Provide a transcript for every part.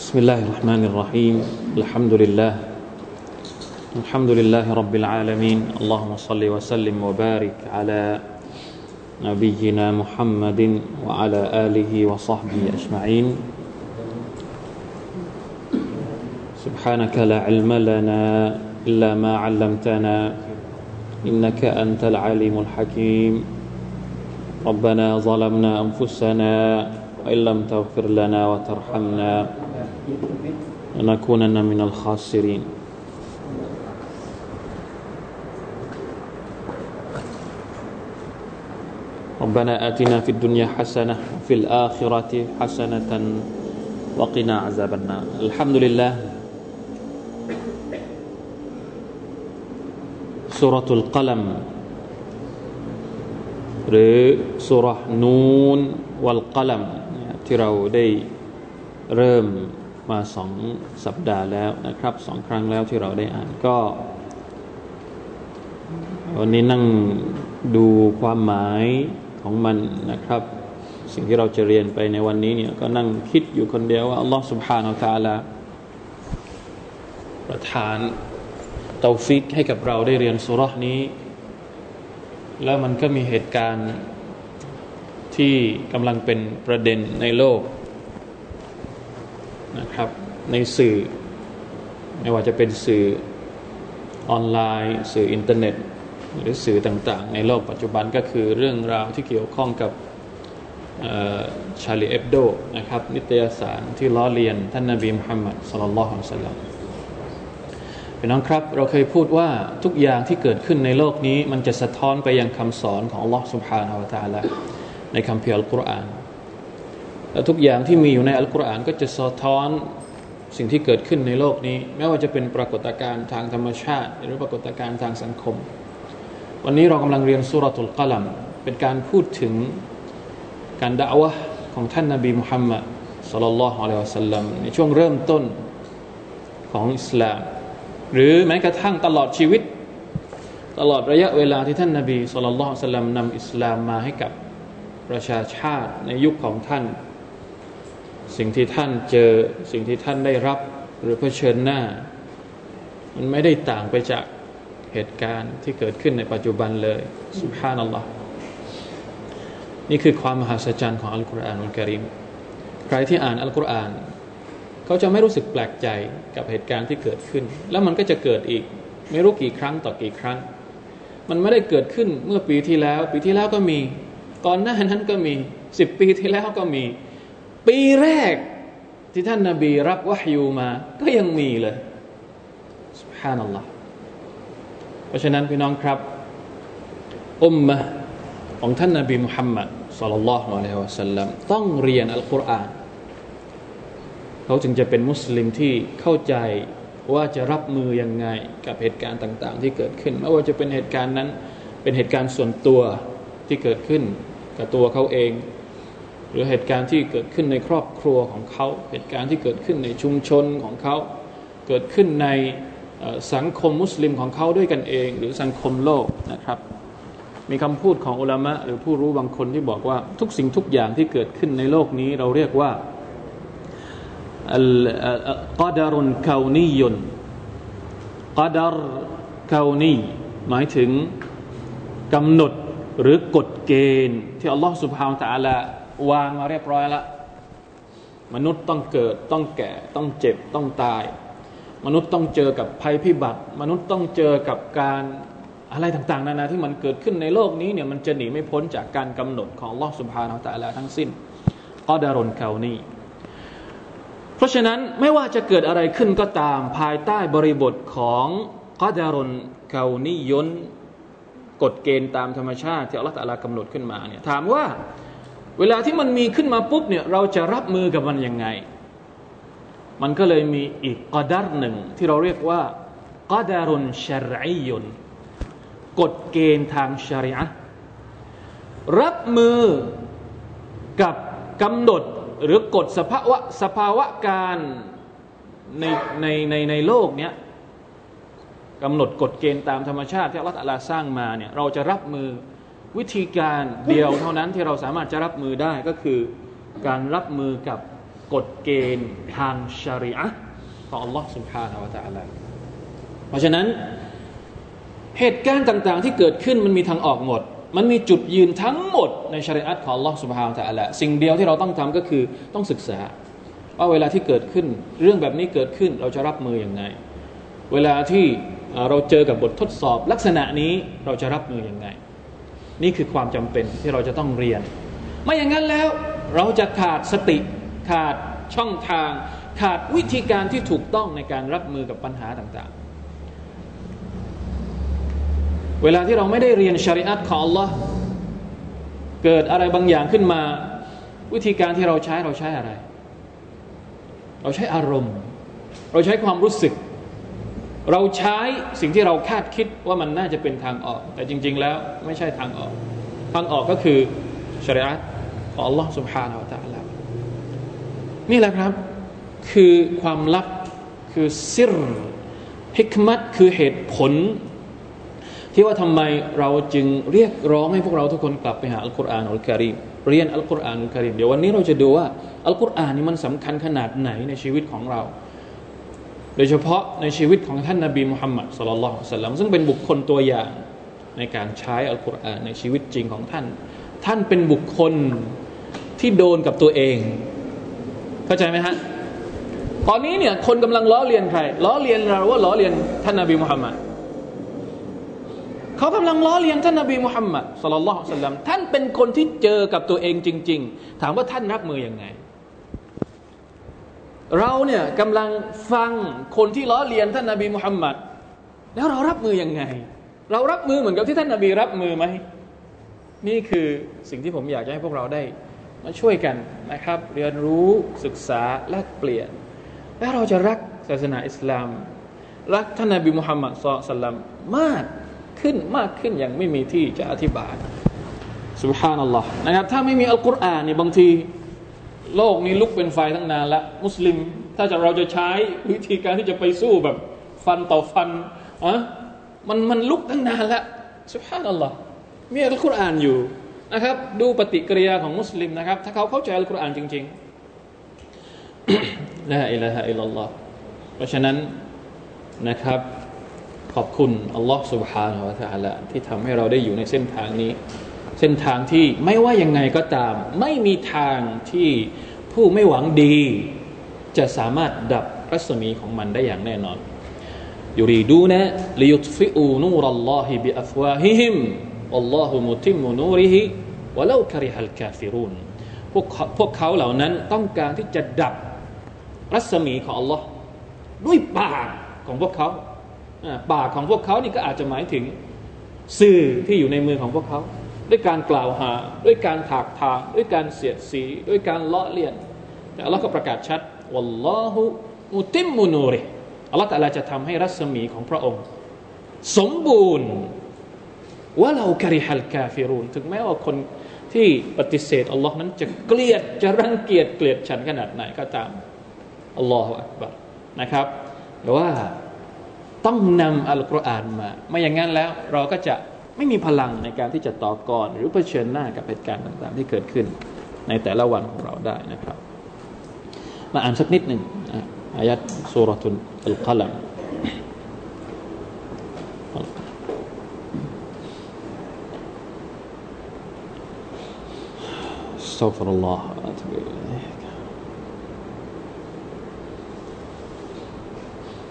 بسم الله الرحمن الرحيم. الحمد لله. الحمد لله رب العالمين. اللهم صل وسلم وبارك على نبينا محمد وعلى آله وصحبه أجمعين. سبحانك لا علم لنا إلا ما علمتنا إنك أنت العليم الحكيم. ربنا ظلمنا أنفسنا وإن لم تغفر لنا وترحمنا. لنكونن من الخاسرين ربنا آتنا في الدنيا حسنة وفي الآخرة حسنة وقنا عذاب النار الحمد لله سورة القلم หรือสุรนูนวัลกลัมที่เราได้เริ่ม มาสองสัปดาห์แล้วนะครับสองครั้งแล้วที่เราได้อ่านก็ วันนี้นั่งดูความหมายของมันนะครับ สิ่งที่เราจะเรียนไปในวันนี้เนี่ยก็นั่งคิดอยู่คนเดียวว่าอัลลอฮฺสุบฮานาอัลลประทานเตาฟิกให้กับเราได้เรียนสูเราะฮฺนี้ แล้วมันก็มีเหตุการณ์ที่กำลังเป็นประเด็นในโลก นะครับ ในสื่อ ไม่ว่าจะเป็นสื่อออนไลน์ สื่ออินเทอร์เน็ต หรือสื่อต่างๆ ในโลกปัจจุบันก็คือเรื่องราวที่เกี่ยวข้องกับ Charlie Hebdo นะครับนิตยสารที่ล้อเลียน ท่านนาบีมุฮัมมัดصلى الله عليه وسلمพี่น้องครับ เราเคยพูดว่าทุกอย่างที่เกิดขึ้นในโลกนี้ มันจะสะท้อนไปยังคำสอนของอัลลอฮ์สุบฮานาวะตาละในคำเพียรอัลกุรอาน และทุกอย่างที่มีอยู่ในอัลกุรอานก็จะสะท้อนสิ่งที่เกิดขึ้นในโลกนี้ไม่ว่าจะเป็นปรากฏการณ์ทางธรรมชาติ หรือปรากฏการณ์ทางสังคม วันนี้เรากำลังเรียนสุรตุลกลัมเป็นการพูดถึงการด่าวะของท่านนาบีมุฮัมมัดสลลัลลอฮุอะลัยฮิวะสัลลัมในช่วงเริ่มต้นของอิสลาม หรือแม้กระทั่งตลอดชีวิต ตลอดระยะเวลาที่ท่านนาบีสุลต่านละสัลลัมนำอิสลามมาให้กับประชาชาติในยุคของท่าน สิ่งที่ท่านเจอสิ่งที่ท่านได้รับหรือเผชิญหน้า มันไม่ได้ต่างไปจากเหตุการณ์ที่เกิดขึ้นในปัจจุบันเลยสุภานัลลอฮ์นี่คือความมหัศจรรย์ของอัลกุรอานอัลกิริมใครที่อ่านอัลกุรอาน เขาจะไม่รู้สึกแปลกใจกับเหตุการณ์ที่เกิดขึ้น แล้วมันก็จะเกิดอีก ไม่รู้กี่ครั้งต่อกี่ครั้ง มันไม่ได้เกิดขึ้นเมื่อปีที่แล้ว ปีที่แล้วก็มี ก่อนหน้านั้นก็มีสิบปีที่แล้วก็มี ปีแรกที่ท่านนาบีรับวะฮยูมา ก็ยังมีเลยสุฮานัลลอฮ์เพราะฉะนั้นพี่น้องครับ อุมมะของท่านนาบีมุฮัมมัดสัลลัลลอฮุอะลัยฮิวะสัลลัมต้องเรียนอัลกุรอานเขาจึงจะเป็นมุสลิมที่เข้าใจว่าจะรับมือยังไงกับเหตุการณ์ต่าง ๆ ที่เกิดขึ้นไม่ว่าจะเป็นเหตุการณ์นั้นเป็นเหตุการณ์ส่วนตัวที่เกิดขึ้นกับตัวเขาเอง หรือเหตุการณ์ที่เกิดขึ้นในครอบครัวของเขา เหตุการณ์ที่เกิดขึ้นในชุมชนของเขา เกิดขึ้นในสังคมมุสลิมของเขาด้วยกันเอง หรือสังคมโลกนะครับ มีคำพูดของอุลามะหรือผู้รู้บางคนที่บอกว่าทุกสิ่งทุกอย่างที่เกิดขึ้นในโลกนี้เราเรียกว่ากัดารุนคาวนียุนกัดารคาวนีหมายถึงกำหนดหรือกฎเกณฑ์ที่อัลลอฮฺสุบฮานตะอาลา วางมาเรียบร้อยแล้วมนุษย์ต้องเกิดต้องแก่ต้องเจ็บต้องตาย มนุษย์ต้องเจอกับภัยพิบัติ มนุษย์ต้องเจอกับการอะไรต่างๆ นานาที่มันเกิดขึ้นในโลกนี้เนี่ยมันจะหนีไม่พ้นจากการกำหนดของลอสุภานาแตะลาทั้งสิ้นก็ดารนเกานีเพราะฉะนั้นไม่ว่าจะเกิดอะไรขึ้นก็ตามภายใต้บริบทของกอดารนเกานียนกฎเกณฑ์ตามธรรมชาติที่อัลลอฮฺตะลากำหนดขึ้นมาเนี่ยถามว่า เวลาที่มันมีขึ้นมาปุ๊บเนี่ยเราจะรับมือกับมันยังไง มันก็เลยมีอีกกอดารหนึ่งที่เราเรียกว่ากอดารุนชริยุนกฎเกณฑ์ทางชริอะรับมือกับกำหนดหรือกฎสภาวะสภาวะการในในในในโลกเนี้ยกำหนดกฎเกณฑ์ตามธรรมชาติที่อัลลอฮฺสร้างมาเนี่ยเราจะรับมือ วิธีการเดียวเท่านั้นที่เราสามารถจะรับมือได้ก็คือการรับมือกับ กฎเกณฑ์ทางชาริอะของ Allah سبحانه และ تعالى เพราะฉะนั้นเหตุการณ์ต่างๆ ที่เกิดขึ้นมันมีทางออกหมด มันมีจุดยืนทั้งหมดในชริอัตของ Allah سبحانه และ تعالى สิ่งเดียวที่เราต้องทำก็คือต้องศึกษา ว่าเวลาที่เกิดขึ้น เรื่องแบบนี้เกิดขึ้นเราจะรับมืออย่างไง เวลาที่เราเจอกับบททดสอบ ลักษณะนี้เราจะรับมืออย่างไง นี่คือความจำเป็นที่เราจะต้องเรียน ไม่อย่างนั้นแล้วเราจะขาดสติขาดช่องทาง ขาดวิธีการที่ถูกต้องในการรับมือกับปัญหาต่างๆ เวลาที่เราไม่ได้เรียนชริอัตของ Allah เกิดอะไรบางอย่างขึ้นมา วิธีการที่เราใช้เราใช้อะไร เราใช้อารมณ์ เราใช้ความรู้สึก เราใช้สิ่งที่เราคาดคิดว่ามันน่าจะเป็นทางออก แต่จริง ๆ แล้วไม่ใช่ทางออก ทางออกก็คือชริอัตของ Allah سبحانه และ تعالى นี่แหละครับ คือความลับคือซิรฮิกมัตคือเหตุผล ที่ว่าทำไมเราจึงเรียกร้องให้พวกเราทุกคนกลับไปหาอัลกุรอานอัลกิริมเรียนอัลกุรอานอัลกิริมเดี๋ยววันนี้เราจะดูว่าอัลกุรอานนี่มันสำคัญขนาดไหนในชีวิตของเรา โดยเฉพาะในชีวิตของท่านนาบีมุฮัมมัดสุลลัลลอฮุสัลลัมซึ่งเป็นบุคคลตัวอย่างในการใช้อัลกุรอานในชีวิตจริงของท่าน ท่านเป็นบุคคลที่โดนกับตัวเอง เข้าใจไหมฮะตอนนี้เนี่ยคนกำลังล้อเลียนใครล้อเลียนเราว่าล้อเลียนท่านนาบีมุฮัมมัดเขากำลังล้อเลียนท่านนาบีมุฮัมมัดสุลลัลลอฮุสัลลัมท่านเป็นคนที่เจอกับตัวเองจริง ๆ ถามว่าท่านรับมืออยังไง เราเนี่ยกำลังฟังคนที่ล้อเลียนท่านนาบีมุฮัมมัดแล้วเรารับมืออยังไง เรารับมือเหมือนกับที่ท่านนาบีรับมือไหมนี่คือสิ่งที่ผมอยากจะให้พวกเราได้มาช่วยกันนะครับ เรียนรู้ศึกษาแลกเปลี่ยน แล้วเราจะรักศาสนาอิสลาม รักท่านนบีมุฮัมมัดสุลลัมมากขึ้นมากขึ้นอย่างไม่มีที่จะอธิบายสุบฮานัลลอฮ์นะครับถ้าไม่มีอัลกุรอานนี่บางที โลกนี้ลุกเป็นไฟตั้งนานละมุสลิม ถ้าจะเราจะใช้วิธีการที่จะไปสู้แบบฟันต่อฟันอ่ะมันมันลุกตั้งนานละสุบฮานัลลอฮ์มีอัลกุรอานอยู่นะครับดูปฏิกิริยาของมุสลิมนะครับ ถ้าเขาเข้าใจอัลกุรอานจริงๆละอิละฮะอิลลัลลอฮ์เพราะฉะนั้นนะครับ ขอบคุณอัลลอฮ์ سبحانه และ تعالى ที่ทำให้เราได้อยู่ในเส้นทางนี้ เส้นทางที่ไม่ว่ายังไงก็ตาม ไม่มีทางที่ผู้ไม่หวังดี จะสามารถดับรัศมีของมันได้อย่างแน่นอนยูรีดูนะลิยุตฟิอูนูรัลลอฮิบิอัฟวาฮิฮิมอัลลอฮุมุติมุนูริฮิวะลาคาริฮัลกาฟิรุนพวกพวกเขาเหล่านั้นต้องการที่จะดับรัศมีของ Allah ด้วยปากของพวกเขาปากของพวกเขานี่ก็อาจจะหมายถึงสื่อที่อยู่ในมือของพวกเขา ด้วยการกล่าวหา ด้วยการถากทางด้วยการเสียดสี ด้วยการเลาะเลียนแต่อัลลอฮ์ก็ประกาศชัดวัลลอฮุมุติมมุนูริอัลลอฮ์แต่ละจะทำให้รัศมีของพระองค์ สมบูรณ์ว่าเราคาริฮัลกาฟิรูนถึงแม้ว่าคนที่ปฏิเสธอัลลอฮ์นั้นจะเกลียดจะรังเกียจเกลียดฉันขนาดไหนก็ตามอัลลอฮฺอักบารนะครับแต่ว่าต้องนำอัลกุรอานมา ไม่อย่างนั้นแล้วเราก็จะ ไม่มีพลังในการที่จะต่อกรหรือเผชิญหน้ากับเหตุการณ์ต่างๆ ที่เกิดขึ้นในแต่ละวันของเราได้นะครับ มาอ่านสักนิดหนึ่งอายัดสุรทุนอัลกัลัม استغفر الله واتوب اليك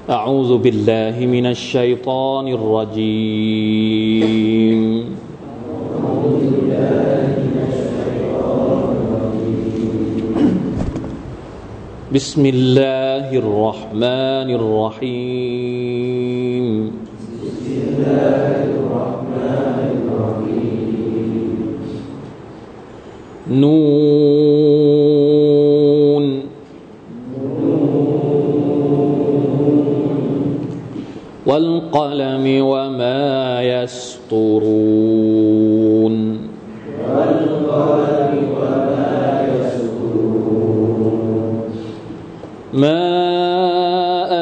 أعوذ بالله من الشيطان الرجيم. بسم الله الرحمن الرحيم. بسم الله نون والقلم وما يسطرون. والقلم وما يسطرون ما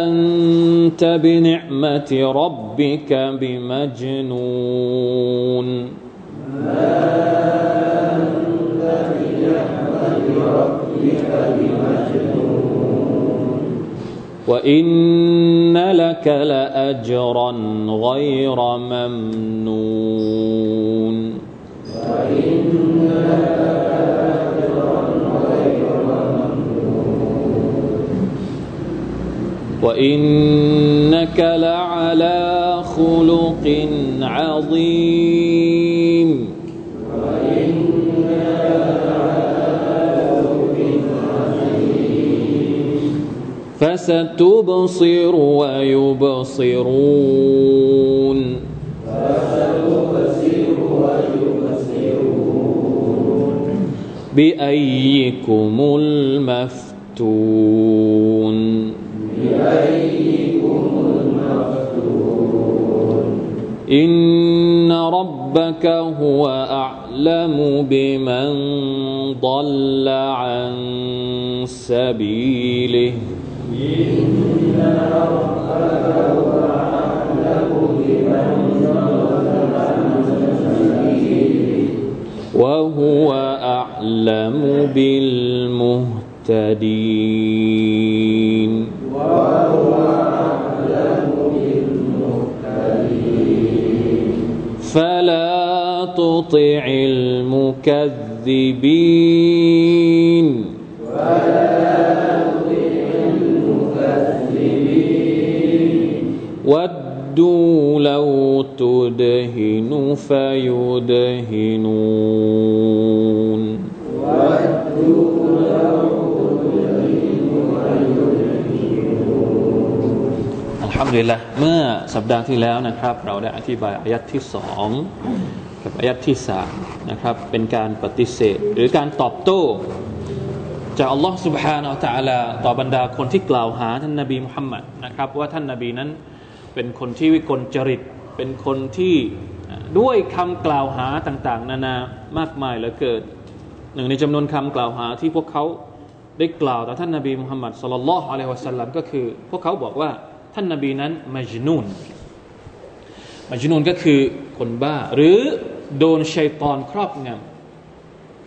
أنت بنعمة ربك بمجنون. ما وإن لك لأجرا غير ممنون وإنك لعلى خلق عظيم فستبصر ويبصرون. بأيكم المفتون. بأيكم المفتون إن ربك هو أعلم بمن ضل عن سبيله. وهو أعلم بالمهتدين. وهو أعلم بالمهتدين فلا تطع المكذبين. ودوا لو تدهن فيدهنون الحمد لله เมื่อสัปดาห์ที่แล้วนะครับ เราได้อธิบายอายัดที่สองกับอายัดที่สามนะครับ เป็นการปฏิเสธ หรือการตอบโต้จากอัลลอฮ์ سبحانه และ تعالى ต่อบรรดาคนที่กล่าวหาท่านนบีมุฮัมมัดนะครับว่าท่านนบีนั้น เป็นคนที่วิกลจริต เป็นคนที่ด้วยคำกล่าวหาต่าง ๆ นานามากมายเหลือเกินหนึ่งในจำนวนคำกล่าวหาที่พวกเขาได้กล่าวต่อท่านนบีมุฮัมมัดสุลลัลอฮุอะลัยฮิวะสัลลัมก็คือ พวกเขาบอกว่าท่านนบีนั้นมัจนูนมัจนูนก็คือคนบ้า หรือโดนชัยตอนครอบง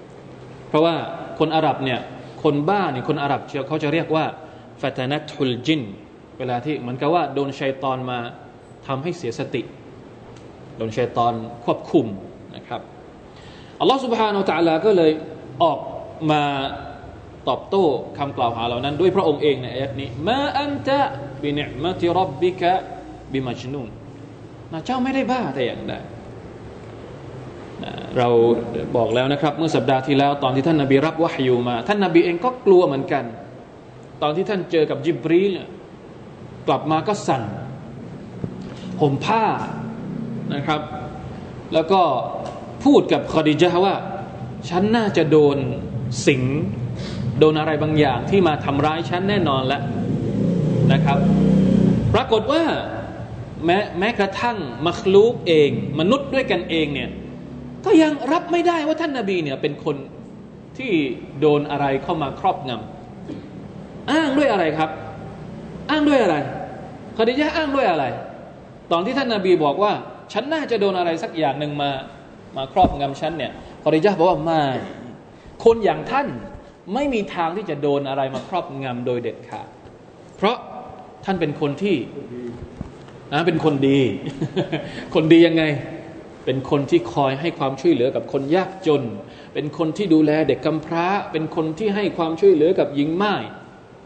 ำเพราะว่าคนอาหรับเนี่ยคนบ้าเนี่ยคนอาหรับเขาจะเรียกว่าฟาตานัทุลจิน เวลาที่เหมือนกับว่าโดนชัยตอนมาทำให้เสียสติ โดนชัยตอนควบคุมนะครับอัลลอฮฺสุบฮานาอัลลอฮก็เลยออกมาตอบโต้คำกล่าวหาเหล่านั้น ด้วยพระองค์เองในอายนี้มาอันตะบินิมติรับบิกะบิมัจนุนนะเจ้าไม่ได้บ้าแต่อย่างใดเราบอกแล้วนะครับ เมื่อสัปดาห์ที่แล้ว ตอนที่ท่านนาบีรับวะฮยูมา ท่านนาบีเองก็กลัวเหมือนกัน ตอนที่ท่านเจอกับยิบรีเนี่ย กลับมาก็สั่นห่มผ้านะครับ แล้วก็พูดกับคอดิจาว่า ฉันน่าจะโดนสิงโดนอะไรบางอย่างที่มาทำร้ายฉันแน่นอนแล้วนะครับ ปรากฏว่าแม้แม้กระทั่งมัคลูกเอง มนุษย์ด้วยกันเองเนี่ยก็ยังรับไม่ได้ว่าท่านนาบีเนี่ยเป็นคนที่โดนอะไรเข้ามาครอบงำอ้างด้วยอะไรครับ อ้างด้วยอะไรคดียะอ้างด้วยอะไร ตอนที่ท่านนาบีบอกว่า ฉันน่าจะโดนอะไรสักอย่างหนึ่งมามาครอบงำฉันเนี่ยคดียะบอกว่าไม่คนอย่างท่านไม่มีทางที่จะโดนอะไรมาครอบงำโดยเด็ดขาดเพราะท่านเป็นคนที่นะเป็นคนดี คนดียังไง เป็นคนที่คอยให้ความช่วยเหลือกับคนยากจน เป็นคนที่ดูแลเด็กกำพร้า เป็นคนที่ให้ความช่วยเหลือกับหญิงไม้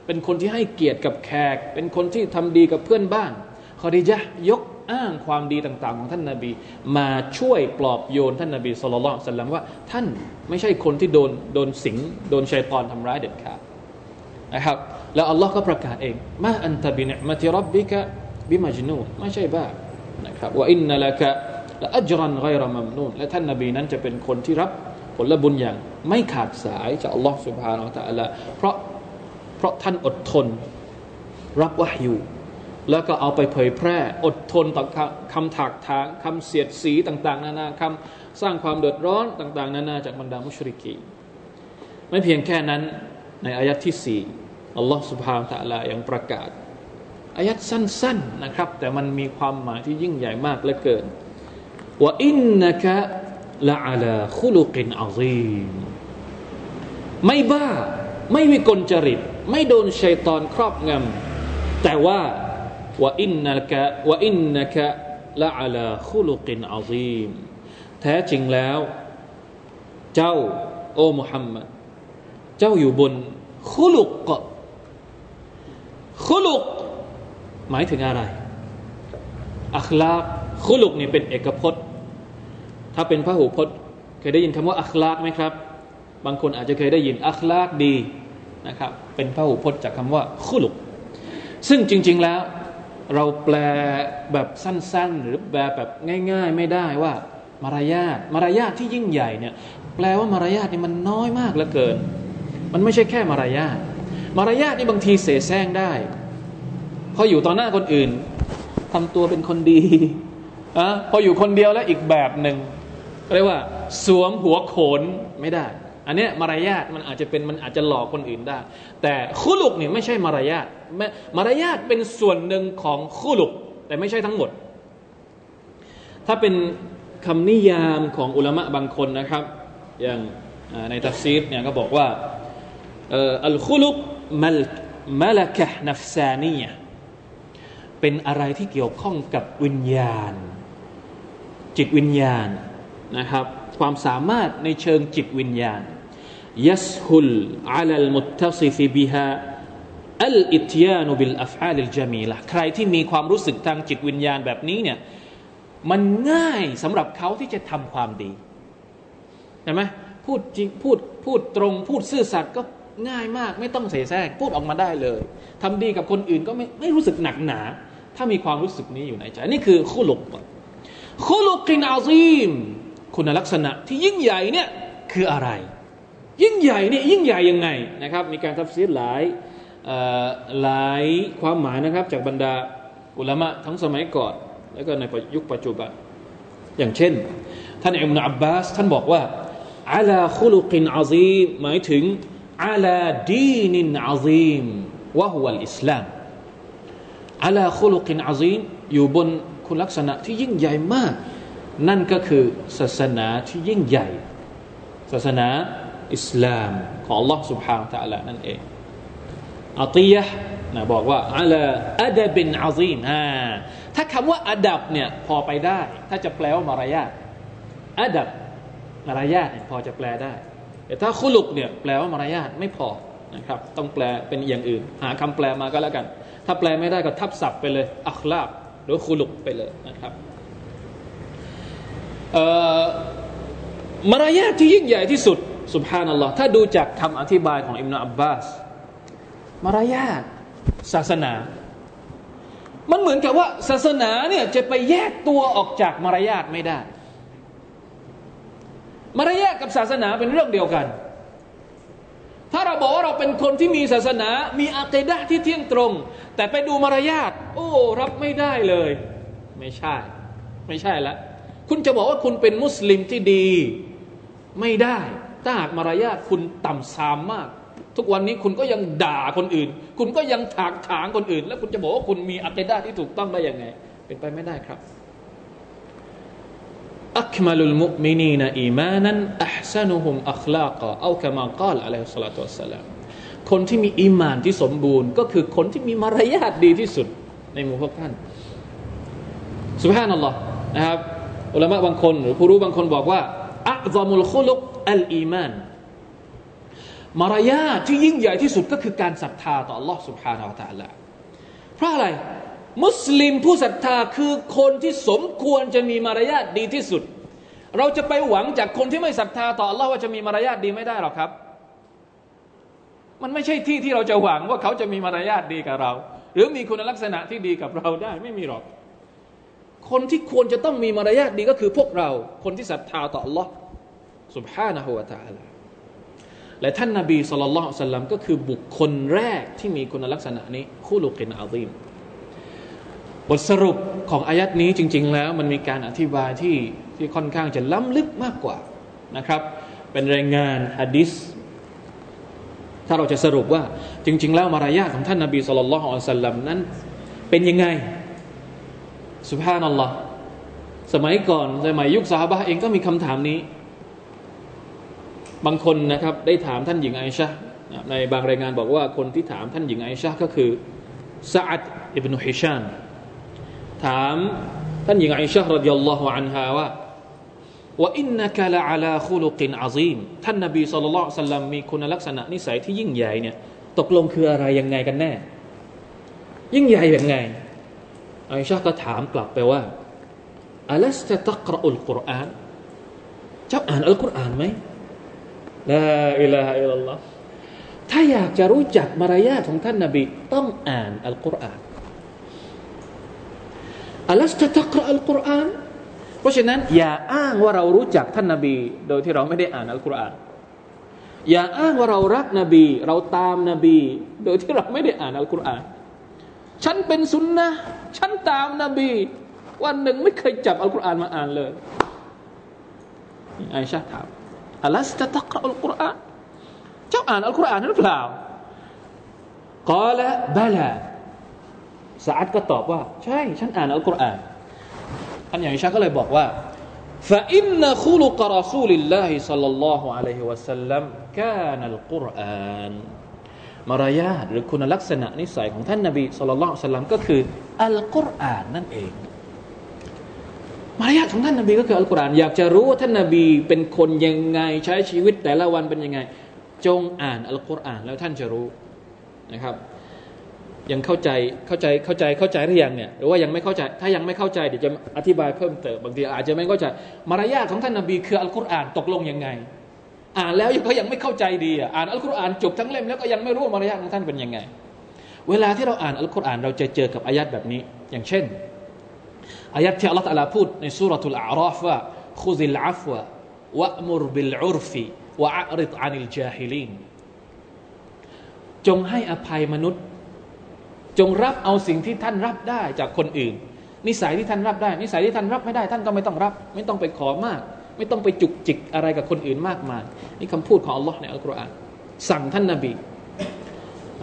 เป็นคนที่ให้เกียรติกับแขก เป็นคนที่ทำดีกับเพื่อนบ้านคอดิยะยกอ้างความดีต่างๆ ของท่านนาบี มาช่วยปลอบโยนท่านนาบีสุลต่านสัลลัมว่า ท่านไม่ใช่คนที่โดนโดนสิงโดนชัยตอนทำร้ายเด็ดขาดนะครับ แล้วอัลลอฮ์ก็ประกาศเองมาอันตะบินะมาติรับบิกะบิมาจนูนไม่ใช่บ้านะครับว่าอินนัลกะละอัจรันไกรมัมนูนและท่านนาบีนั้นจะเป็นคนที่รับผลบุญอย่างไม่ขาดสายจากอัลลอฮ์สุบฮานะตะอัลลอเพราะ ราะท่านอดทน รับวะฮยูแล้วก็เอาไปเผยแพร่ อดทนต่อคำถากถางคำเสียดสีต่าง ๆ นานาคำสร้างความเดือดร้อนต่าง ๆ นานาจากบรรดามุชริกีไม่เพียงแค่นั้นในอายัดที่สี่อัลลอฮฺสุบฮานตะลายังประกาศอายัดสั้น ๆนะครับ แต่มันมีความหมายที่ยิ่งใหญ่มากเหลือเกินว่าอินนะคะละอาลาคุลุกินอาซีมไม่บ้าไม่วิกลจริต ไม่โดนชัยตอนครอบงำแต่ว่าว่าอินนักะว่าอินนักะละอัลาคุลุกินอาซีมแท้จริงแล้ว เจ้า โอ้มุฮัมมัดเจ้าอยู่บนคุลุกคุลุก หมายถึงอะไร อัคลาคุลุกนี่เป็นเอกพจน์ ถ้าเป็นพระหูพจน์ เคยได้ยินคำว่าอัคลากไหมครับ บางคนอาจจะเคยได้ยินอัคลากดี นะครับ เป็นพระหูพจน์จากคำว่าคุลุก ซึ่งจริง ๆแล้ว เราแปลแบบสั้นๆ หรือแปลแบบง่าย ๆ ไม่ได้ว่ามารยาทมารยาทที่ยิ่งใหญ่เนี่ยแปลว่ามารยาทนี่มันน้อยมากเหลือเกิน มันไม่ใช่แค่มารยาทมารยาทนี่บางทีเสแสร้งได้พออยู่ต่อหน้าคนอื่นทำตัวเป็นคนดีอะพออยู่คนเดียวแล้วอีกแบบหนึ่งเรียกว่า สวมหัวโขนไม่ได้ อันนี้มารยาทมันอาจจะเป็นมันอาจจะหลอกคนอื่นได้ แต่คู่ลุกเนี่ยไม่ใช่มารยาทมารยาทเป็นส่วนหนึ่งของخلق แต่ไม่ใช่ทั้งหมด ถ้าเป็นคำนิยามของอุลามะบางคนนะครับ อย่างในตัฟซีรเนี่ยก็บอกว่าالخلق ملكة نفسانيةเป็นอะไรที่เกี่ยวข้องกับวิญญาณ จิตวิญญาณนะครับ ความสามารถในเชิงจิตวิญญาณ ยัสฮุลอัลลมุตตซิฟิบิฮาอัลอิทยานุบิลอัฟอาลิลจามีละใครที่มีความรู้สึกทางจิตวิญญาณแบบนี้เนี่ยมันง่ายสำหรับเขาที่จะทำความดีเห็นไหมพูดจริงพูดพูดตรง พูดซื่อสัตย์ก็ง่ายมาก ไม่ต้องเสแสร้งพูดออกมาได้เลยทำดีกับคนอื่นก็ไม่ไม่รู้สึกหนักหนา ถ้ามีความรู้สึกนี้อยู่ในใจนี่คือคุลุกคุลุกินอาซีม คุณลักษณะที่ยิ่งใหญ่เนี่ยคืออะไร ยิ่งใหญ่เนี่ยยิ่งใหญ่ยังไงนะครับ มีการทับซีดหลายหลายความหมายนะครับ จากบรรดาอุลามะทั้งสมัยก่อน แล้วก็ในยุคปัจจุบัน อย่างเช่น ท่านอิมนุอับบาส ท่านบอกว่าอาลาคุลุกินอาซีมหมายถึงอาลาดีนินอาซีมวะฮุวัลอิสลามอัลาคุลุกินอาซีมอยู่บนคุณลักษณะที่ยิ่งใหญ่มาก นั่นก็คือศาสนาที่ยิ่งใหญ่ ศาสนา อิสลามของ Allah سبحانه และ تعالى นั่นเองอัตียะนะบอกว่าอัลาอัดบินอาซีมอ่าถ้าคำว่าอัดับเนี่ยพอไปได้ ถ้าจะแปลว่ามารยาทอัดับมารยาทพอจะแปลได้ แต่ถ้าคุลุกเนี่ยแปลว่ามารยาทไม่พอนะครับ ต้องแปลเป็นอย่างอื่น หาคำแปลมาก็แล้วกันถ้าแปลไม่ได้ก็ทับศัพท์ไปเลย อัคลาบหรือคุลุกไปเลยนะครับมารยาทที่ยิ่งใหญ่ที่สุด สุบฮานัลลอฮ์ถ้าดูจากคำอธิบายของอิมนาอับบาสมารยาทศาสนา มันเหมือนกับว่าศาสนาเนี่ยจะไปแยกตัวออกจากมารยาทไม่ได้ มารยาทกับศาสนาเป็นเรื่องเดียวกัน ถ้าเราบอกว่าเราเป็นคนที่มีศาสนา มีอาเกดะที่เที่ยงตรง แต่ไปดูมารยาทโอ้รับไม่ได้เลย ไม่ใช่ ไม่ใช่ละคุณจะบอกว่าคุณเป็นมุสลิมที่ดี ไม่ได้ ถ้าหากมารยาทคุณต่ำซามมาก ทุกวันนี้คุณก็ยังด่าคนอื่น คุณก็ยังถากถางคนอื่น แล้วคุณจะบอกว่าคุณมีอาเกดะที่ถูกต้องได้ยังไง เป็นไปไม่ได้ครับอัคมาลุลมุมินีนอีมานันอัพซานุฮุมอัคลากะเอาคมากาลอะลัยฮิสลาตุสสลามคนที่มีอีมานที่สมบูรณ์ ก็คือคนที่มีมารยาทดีที่สุดในหมู่พวกท่านสุบฮานัลลอฮ์นะครับอุลามะบางคน หรือผู้รู้บางคนบอกว่าอัลซามุลคุลุก อัลอีมานมารยาทที่ยิ่งใหญ่ที่สุดก็คือการศรัทธาต่อ Allah سبحانه และ تعالى เพราะอะไรมุสลิมผู้ศรัทธาคือคนที่สมควรจะมีมารยาทดีที่สุด เราจะไปหวังจากคนที่ไม่ศรัทธาต่อ Allah ว่าจะมีมารยาทดีไม่ได้หรอกครับ มันไม่ใช่ที่ที่เราจะหวังว่าเขาจะมีมารยาทดีกับเรา หรือมีคุณลักษณะที่ดีกับเราได้ไม่มีหรอก คนที่ควรจะต้องมีมารยาทดีก็คือพวกเรา คนที่ศรัทธาต่อ Allah สุบฮานะฮูวาตาลาและท่านนาบีสุลต่านสัลลัมก็คือบุคคลแรกที่มีคุณลักษณะนี้คู่ลูกินอาซีมบทสรุปของอายัดนี้จริง ๆ แล้วมันมีการอธิบายที่ที่ค่อนข้างจะล้ำลึกมากกว่านะครับ เป็นรายงานฮะดิษถ้าเราจะสรุปว่าจริง ๆ แล้วมารยาของท่านนาบีสุลต่านสัลลัมนั้น เป็นยังไงสุภานัลลอฮ์สมัยก่อนสมัยยุคสาฮาบะเองก็มีคำถามนี้ บางคนนะครับได้ถามท่านหญิงไอชะในบางรายงานบอกว่าคนที่ถามท่านหญิงไอชาก็คือซาอัดอิบนุฮิชามถามท่านหญิงไอชารดิยัลลอฮุอันฮาว่าว่าอินนักละอัลาคุลุกินอาซีมท่านนบีสุลต่านสัลลัมมีคุณลักษณะนิสัยที่ยิ่งใหญ่เนี่ยตกลงคืออะไรยังไงกันแน่ ยิ่งใหญ่ยังไงไอชาก็ถามกลับไปว่าอัลสตะตักรอุลกุรอานเจ้าอ่านอัลกุรอานไหม ลาอิลาฮะอิลลัลลอฮถ้าอยากจะรู้จักมารยาทของท่านนบีต้องอ่านอัลกุรอานอัลสตะตักรอัลกุรอานเพราะฉะนั้น อย่าอ้างว่าเรารู้จักท่านนบี โดยที่เราไม่ได้อ่านอัลกุรอานอย่าอ้างว่าเรารักนบี เราตามนบี โดยที่เราไม่ได้อ่านอัลกุรอานฉันเป็นสุนนะฉันตามนบี วันหนึ่งไม่เคยจับอัลกุรอานมาอ่านเลยไอชาถาม อัลสตะตักรอัลกุรอานเจ้าอ่านอัลกุรอานหรือเปล่ากอละบลาสาอัดก็ตอบว่า ใช่ ฉันอ่านอัลกุรอานท่านอย่างชาก็เลยบอกว่า فإن خلق رسول الله صلى الله عليه وسلم كان القرآن มารยาทหรือคุณลักษณะนิสัยของท่านนบีสุลต่านสัลลัมก็คืออัลกุรอานนั่นเอง มารยาทของท่านนบีก็คืออัลกุรอานอยากจะรู้ว่าท่านนบีเป็นคนยังไงใช้ชีวิตแต่ละวันเป็นยังไง จงอ่านอัลกุรอานแล้วท่านจะรู้นะครับ ยังเข้าใจเข้าใจเข้าใจเข้าใจหรือยังเนี่ยหรือว่ายังไม่เข้าใจถ้ายังไม่เข้าใจเดี๋ยวจะอธิบายเพิ่มเติมบางทีอาจจะไม่เข้าใจมารยาทของท่านนบีคืออัลกุรอานตกลงยังไง อ่านแล้วก็ยังไม่เข้าใจดีอ่านอัลกุรอานจบทั้งเล่มแล้วก็ยังไม่รู้มารยาทของท่านเป็นยังไง เวลาที่เราอ่านอัลกุรอานเราจะเจอกับอายัดแบบนี้ อย่างเช่น อายัดที่อัลลอฮฺตะลาพูดในسورة الأعراف ว่า خذ العفو وأمر بالعرف وأعرض عن الجاهلين จงให้อภัยมนุษย์ จงรับเอาสิ่งที่ท่านรับได้จากคนอื่น นิสัยที่ท่านรับได้ นิสัยที่ท่านรับไม่ได้ ท่านก็ไม่ต้องรับ ไม่ต้องไปขอมาก ไม่ต้องไปจุกจิกอะไรกับคนอื่นมากมายนี่คำพูดของอัลลอฮ์ในอัลกุรอานสั่งท่านนบี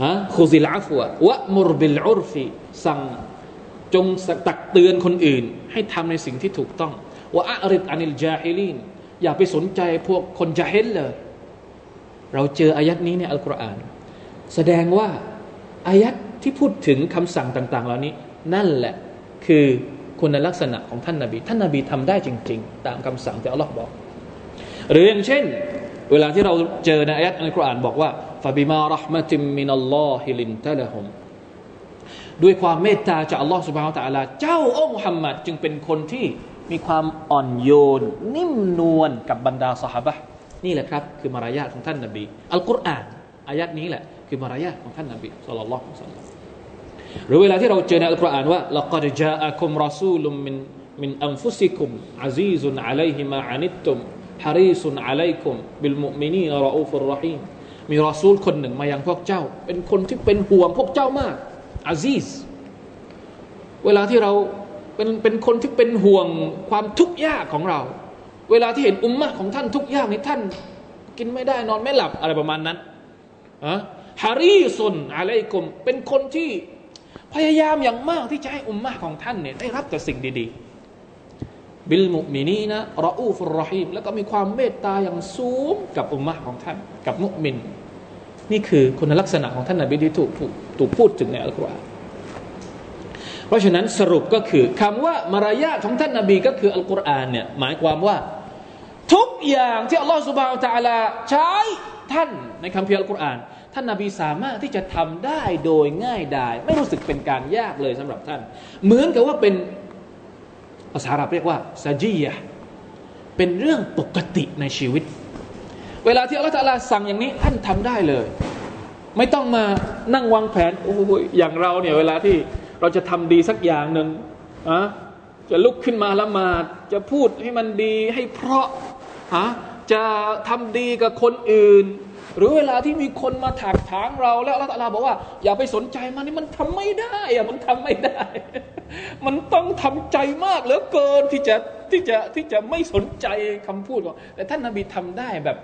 อะ خذ العفو وأمر بالعرف สั่ง จงตักเตือนคนอื่น ให้ทำในสิ่งที่ถูกต้องوأعرض عن الجاهلين อย่าไปสนใจพวกคน جاهل เลยเราเจออายัดนี้ในอัลกุรอาน แสดงว่าอายัดที่พูดถึงคำสั่งต่าง ๆ เหล่านี้ นั่นแหละคือคุณลักษณะของท่านนาบี ท่านนาบีทำได้จริง ๆ ตามคำสั่งที่อัลลอฮ์บอก หรืออย่างเช่น เวลาที่เราเจอในอายัดในคุรอานบอกว่าฟาบิมารหมติมินัลลอฮิลินตะละฮุม ด้วยความเมตตาจากอัลลอฮฺสุบฮานตะลา เจ้าองค์มุฮัมมัดจึงเป็นคนที่มีความอ่อนโยน นิ่มนวลกับบรรดาสหบะนี่แหละครับคือมารยาทของท่านนบีอัลกุรอานอายัดนี้แหละคือมารยาทของท่านนบีสุลลัลลอานสัลลัหรือเวลาที่เราเจอในอัลกุรอานว่าละกอดจาอัคุมรอซูลุมมินมินอัมฟุสิคุมอาซีซุนอะลัยฮิมาอานิตุมฮาริสุนอะลัยคุมบิลมุมินีนรออูฟุรรหีมมีรอซูลคนหนึ่งมายังพวกเจ้า เป็นคนที่เป็นห่วงพวกเจ้ามาก อาซีสเวลาที่เราเป็นเป็นคนที่เป็นห่วงความทุกข์ยากของเรา เวลาที่เห็นอุมมะของท่านทุกข์ยากนี่ท่าน กินไม่ได้นอนไม่หลับอะไรประมาณนั้นอะฮารีซุนอะไรกุมเป็นคนที่พยายามอย่างมากที่จะให้อุมมะของท่านเนี่ยได้รับแต่สิ่งดี ๆ บิลมุมินีนะรออูฟุรรหีมแล้วก็มีความเมตตาอย่างสูงกับอุมมะของท่าน กับมุมิน นี่คือคุณลักษณะของท่านนบีที่ถูกถูกถูกพูดถึงในอัลกุรอานเพราะฉะนั้นสรุปก็คือคำว่ามารยาทของท่านนบีก็คืออัลกุรอานเนี่ยหมายความว่า ทุกอย่างที่อัลลอฮฺสุบฮานตะลาใช้ท่านในคำพีอัลกุรอาน ท่านนาบีสามารถที่จะทำได้โดยง่ายดาย ไม่รู้สึกเป็นการยากเลยสำหรับท่าน เหมือนกับว่าเป็นภาษาอาหรับเรียกว่าซาจียะเป็นเรื่องปกติในชีวิต เวลาที่อัลลอฮฺสั่งอย่างนี้ท่านทำได้เลย ไม่ต้องมานั่งวางแผนโอ้ยอย่างเราเนี่ยเวลาที่เราจะทำดีสักอย่างหนึ่งอะจะลุกขึ้นมาละหมาดจะพูดให้มันดีให้เพราะฮะจะทำดีกับคนอื่น หรือเวลาที่มีคนมาถักถางเราแล้วอัลลอฮฺบอกว่า อย่าไปสนใจมันนี่มันทำไม่ได้อะมันทำไม่ได้ มันต้องทำใจมากเหลือเกินที่จะที่จะที่จะไม่สนใจคำพูดของแต่ท่านนาบีทำได้แบบ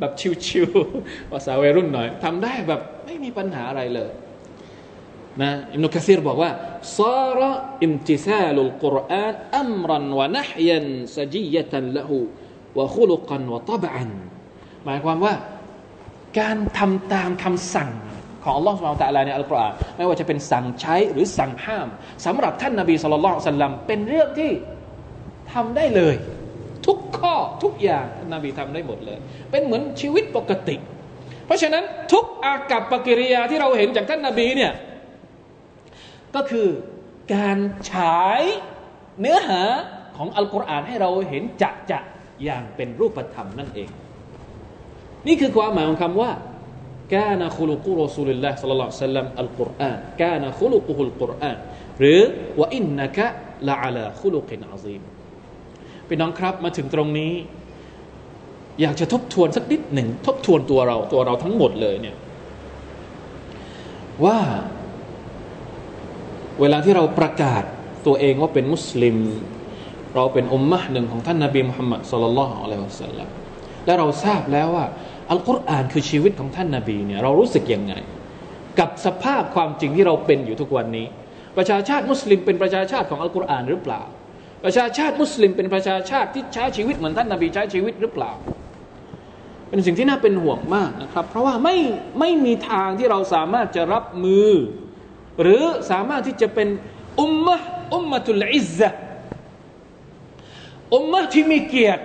แบบชิวๆภาษาวัยรุ่นหน่อยทำได้แบบไม่มีปัญหาอะไรเลยนะอิมนุกะซีรบอกว่าซาระอิมติซาลุลกุรอานอัมรันวะนะฮยันซจียะตันละหูวะคุลุกันวะตบอันหมายความว่าการทำตามคำสั่งของอัลลอฮฺสุบฮานตะลาในอัลกุรอานไม่ว่าจะเป็นสั่งใช้หรือสั่งห้ามสำหรับท่านนบีสุลต่านสัลลัมเป็นเรื่องที่ทำได้เลย ทุกข้อทุกอย่างนบีทำได้หมดเลย เป็นเหมือนชีวิตปกติ เพราะฉะนั้นทุกอากับปกิริยาที่เราเห็นจากท่านนาบีเนี่ยก็คือการฉายเนื้อหาของอัลกุรอานให้เราเห็นจะจะอย่างเป็นรูปธรรมนั่นเอง นี่คือความหมายของคำว่ากานาคุลกุรอสุลิลลาฮ์สัลลัลลอฮุซัลลัมอัลกุรอานกานาคุลุกุฮุลกุรอานหรือว่าอินนะกะละอัลาคุลุกินอาซีม พี่น้องครับมาถึงตรงนี้ อยากจะทบทวนสักนิดหนึ่ง ทบทวนตัวเราตัวเราทั้งหมดเลยเนี่ยว่าเวลาที่เราประกาศตัวเองว่าเป็นมุสลิม เราเป็นอุมมะหนึ่งของท่านนาบีมุฮัมมัดสุลลัลลอฮุอะลัยฮิวะสัลลัมและเราทราบแล้วว่า อัลกุรอานคือชีวิตของท่านนาบีเนี่ยเรารู้สึกยังไง กับสภาพความจริงที่เราเป็นอยู่ทุกวันนี้ ประชาชาติมุสลิมเป็นประชาชาติของอัลกุรอานหรือเปล่า ประชาชาติมุสลิมเป็นประชาชาติที่ใช้ชีวิตเหมือนท่านนาบีใช้ชีวิตหรือเปล่า เป็นสิ่งที่น่าเป็นห่วงมากนะครับ เพราะว่าไม่ไม่มีทางที่เราสามารถจะรับมือ หรือสามารถที่จะเป็นอุมมะอุมมะตุลอิซะอุมมะที่มีเกียรติ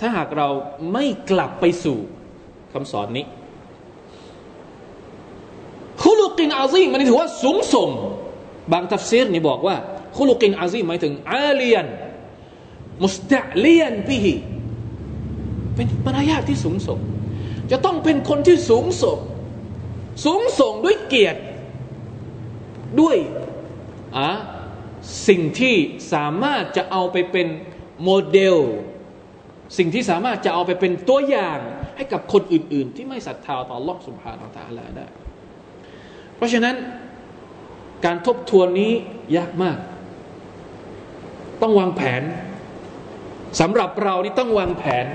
ถ้าหากเราไม่กลับไปสู่คำสอนนี้คุลุกินอาซีมันถือว่าสูงส่ง บางทัฟซีรนี่บอกว่า คุลุกินอาซีหมายถึงอาเลียน มุสตะเลียนพิฮีเป็นมารยาทที่สูงส่ง จะต้องเป็นคนที่สูงส่ง สูงส่งด้วยเกียรติ ด้วยอะสิ่งที่สามารถจะเอาไปเป็นโมเดล สิ่งที่สามารถจะเอาไปเป็นตัวอย่างให้กับคนอื่น ๆ ที่ไม่ศรัทธาต่อลอสุภาต่อตาลาได้ เพราะฉะนั้นการทบทวนนี้ยากมาก ต้องวางแผนสำหรับเรานี่ต้องวางแผน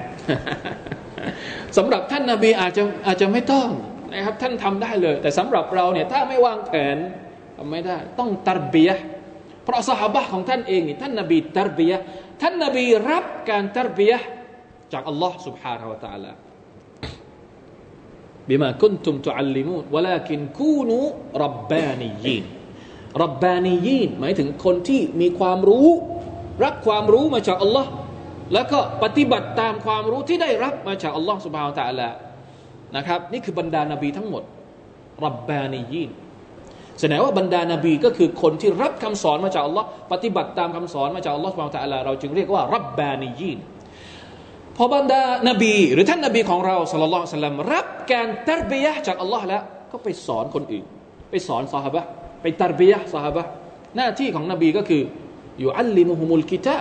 สำหรับท่านนาบีอาจจะอาจจะไม่ต้องนะครับท่านทำได้เลย แต่สำหรับเราเนี่ยถ้าไม่วางแผนทำไม่ได้ ต้องตรเบียเพราะสหบะของท่านเองนี่ท่านนาบีตรเบียท่านนาบีรับการตรเบียจากอัลลอฮ์ سبحانه และ تعالى بما كنتم تعلمون ولكن كونوا ربانيين รับบานียีนหมายถึงคนที่มีความรู้ รับความรู้มาจากอัลลอฮ์แล้วก็ปฏิบัติตามความรู้ที่ได้รับมาจากอัลลอฮ์สุบฮาวตะลานะครับนี่คือบรรดานาบีทั้งหมดรับบานียีนแสดงว่าบรรดานาบีก็คือคนที่รับคำสอนมาจากอัลลอฮ์ปฏิบัติตามคำสอนมาจากอัลลอฮ์สุบฮาวตะลาเราจึงเรียกว่ารับบานียีนพอบรรดานบี หรือท่านนบีของเราสัลลัลลอฮุซัลลัมรับการตรบียะจากอัลลอฮ์แล้วก็ไปสอนคนอื่น ไปสอนสาฮบะไปตรบียะสาฮบะหน้าที่ของนบีก็คือ ยู่อัลลิมุฮุมุลกิตา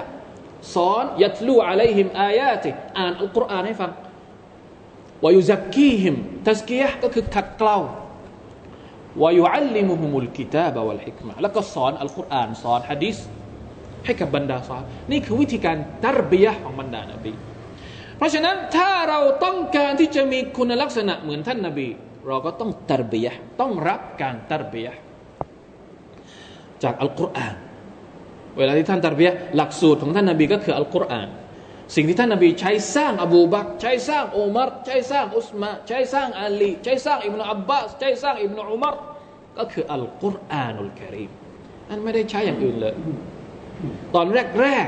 สอนยัตลูอะลัยฮิมอายาติอ่านอัลกุรอานให้ฟังวายุซักกีฮิมทัสกียะก็คือขัดเกลาวายุอัลลิมุฮุมุลกิตาบะวัลฮิกมะแล้วก็สอนอัลกุรอานสอนฮะดิษให้กับบรรดาซาบนี่คือวิธีการตรบียะของบรรดานบี เพราะฉะนั้นถ้าเราต้องการที่จะมีคุณลักษณะเหมือนท่านนาบี เราก็ต้องตรบียะต้องรับการตรบียะจากอัลกุรอาน เวลาที่ท่านตรบียหลักสูตรของท่านนาบีก็คืออัลกุรอานสิ่งที่ท่านนาบีใช้สร้างอบูบักใช้สร้างอุมัรใช้สร้างอุสมาใช้สร้างอาลีใช้สร้างอิบนาอับบาสใช้สร้างอิบนาอุมัรก็คืออัลกุรอานุลกิริมอันไม่ได้ใช้อย่างอื่นเลย ตอนแรก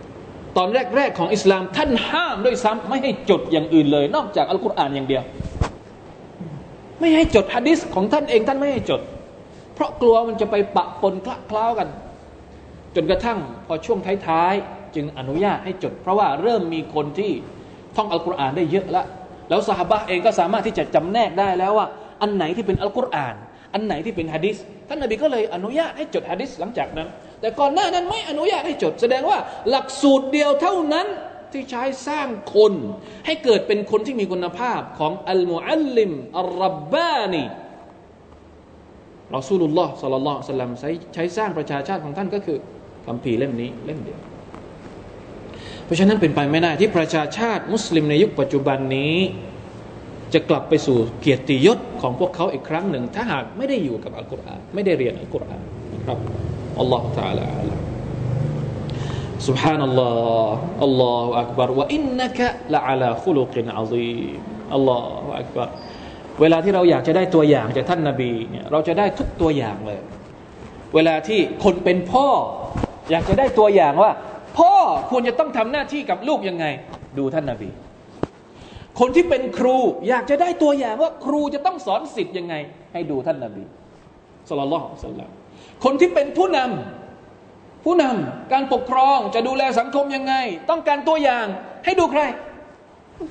ๆตอนแรกๆของอิสลามท่านห้ามด้วยซ้ำไม่ให้จดอย่างอื่นเลย นอกจากอัลกุรอานอย่างเดียว ไม่ให้จดฮะดิษของท่านเองท่านไม่ให้จด เพราะกลัวมันจะไปปะปนคละเคล้ากัน จนกระทั่งพอช่วงท้ายๆ จึงอนุญาตให้จด เพราะว่าเริ่มมีคนที่ท่องอัลกุรอานได้เยอะล้วแล้วสหบะเองก็สามารถที่จะจำแนกได้แล้วว่า อันไหนที่เป็นอัลกุรอาน อันไหนที่เป็นฮะดิษท่านนบีก็เลยอนุญาตให้จดฮะดิษหลังจากนั้น แต่ก่อนหน้านั้นไม่อนุญาตให้จด แสดงว่าหลักสูตรเดียวเท่านั้นที่ใช้สร้างคน ให้เกิดเป็นคนที่มีคุณภาพของอัลมุอัลลิมอัลรับบานีรอสูลุลลอฮ์สัลลัลลอฮุสัลลัมใช้ใช้สร้างประชาชาติของท่านก็คือ คำพีเล่มนี้เล่มเดียว เพราะฉะนั้นเป็นไปไม่ได้ที่ประชาชาติมุสลิมในยุคปัจจุบันนี้ จะกลับไปสู่เกียรติยศของพวกเขาอีกครั้งหนึ่ง ถ้าหากไม่ได้อยู่กับอัลกุรอานไม่ได้เรียนอัลกุรอานนะครับ الله تعالى أعلم سبحان الله الله أكبر وإنك لعلى خلق عظيم อัลลอฮฺอักบารเวลาที่เราอยากจะได้ตัวอย่างจากท่านนาบีเนี่ยเราจะได้ทุกตัวอย่างเลย เวลาที่คนเป็นพ่อ อยากจะได้ตัวอย่างว่า พ่อควรจะต้องทำหน้าที่กับลูกยังไง ดูท่านนาบี คนที่เป็นครูอยากจะได้ตัวอย่างว่าครูจะต้องสอนสิทธิ์ยังไง ให้ดูท่านนาบีสุลต่านสัลลัมคนที่เป็นผู้นำผู้นำการปกครองจะดูแลสังคมยังไง ต้องการตัวอย่างให้ดูใคร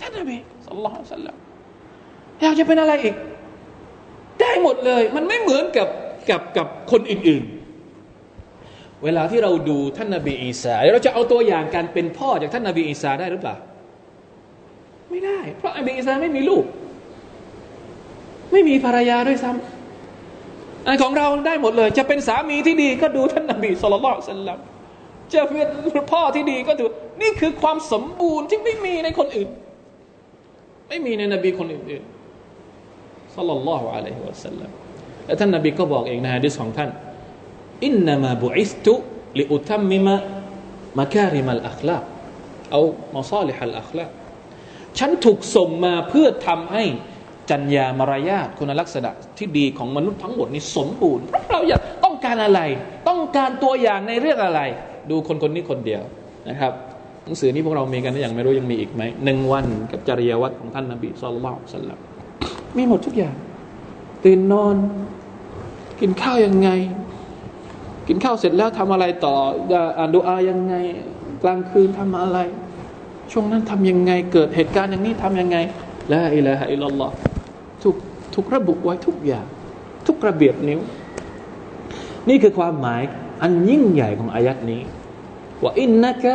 ท่านนบีสุลต่านสัลลัมอยากจะเป็นอะไรอีก ได้หมดเลย มันไม่เหมือนกับกับกับคนอื่น เวลาที่เราดูท่านนาบีอีสาเราจะเอาตัวอย่างการเป็นพ่อจากท่านนาบีอีสาได้หรือเปล่า ไม่ได้ เพราะนบีอีสาไม่มีลูก ไม่มีภรรยาด้วยซ้ำอันของเราได้หมดเลย จะเป็นสามีที่ดีก็ดูท่านนบีสุลต่านสัลลัมจะเป็นพ่อที่ดีก็ดูนี่คือความสมบูรณ์ที่ไม่มีในคนอื่น ไม่มีในนบีคนอื่นๆสัลลัลลอฮุอะลัยฮิวะสัลลัมและท่านนบีก็บอกเองในฮะดิษของท่าน อินนามาบุอิสตุลิอุตัมมิมะมาการิมัลอัคลาเอามาซาลิฮัลอัคลาฉันถูกส่งมาเพื่อทำให้จัญญามารยาทคุณลักษณะที่ดีของมนุษย์ทั้งหมดนี้สมบูรณ์เราอยากต้องการอะไร ต้องการตัวอย่างในเรื่องอะไร ดูคนคนนี้คนเดียวนะครับหนังสือนี้พวกเรามีกันอย่างไม่รู้ยังมีอีกไหมหนึ่งวันกับจริยวัตรของท่านนบีสุลต่านสัลลัมมีหมดทุกอย่าง ตื่นนอน กินข้าวยังไง กินข้าวเสร็จแล้วทำอะไรต่ออ่านดูอายังไง กลางคืนทำอะไร ช่วงนั้นทำยังไง เกิดเหตุการณ์อย่างนี้ทำยังไงละอิละฮะอิลลัลอฮ์ถูกถูกระบุไว้ทุกอย่าง ทุกระเบียบนิ้ว นี่คือความหมายอันยิ่งใหญ่ของอายัดนี้ว่าอินนักะ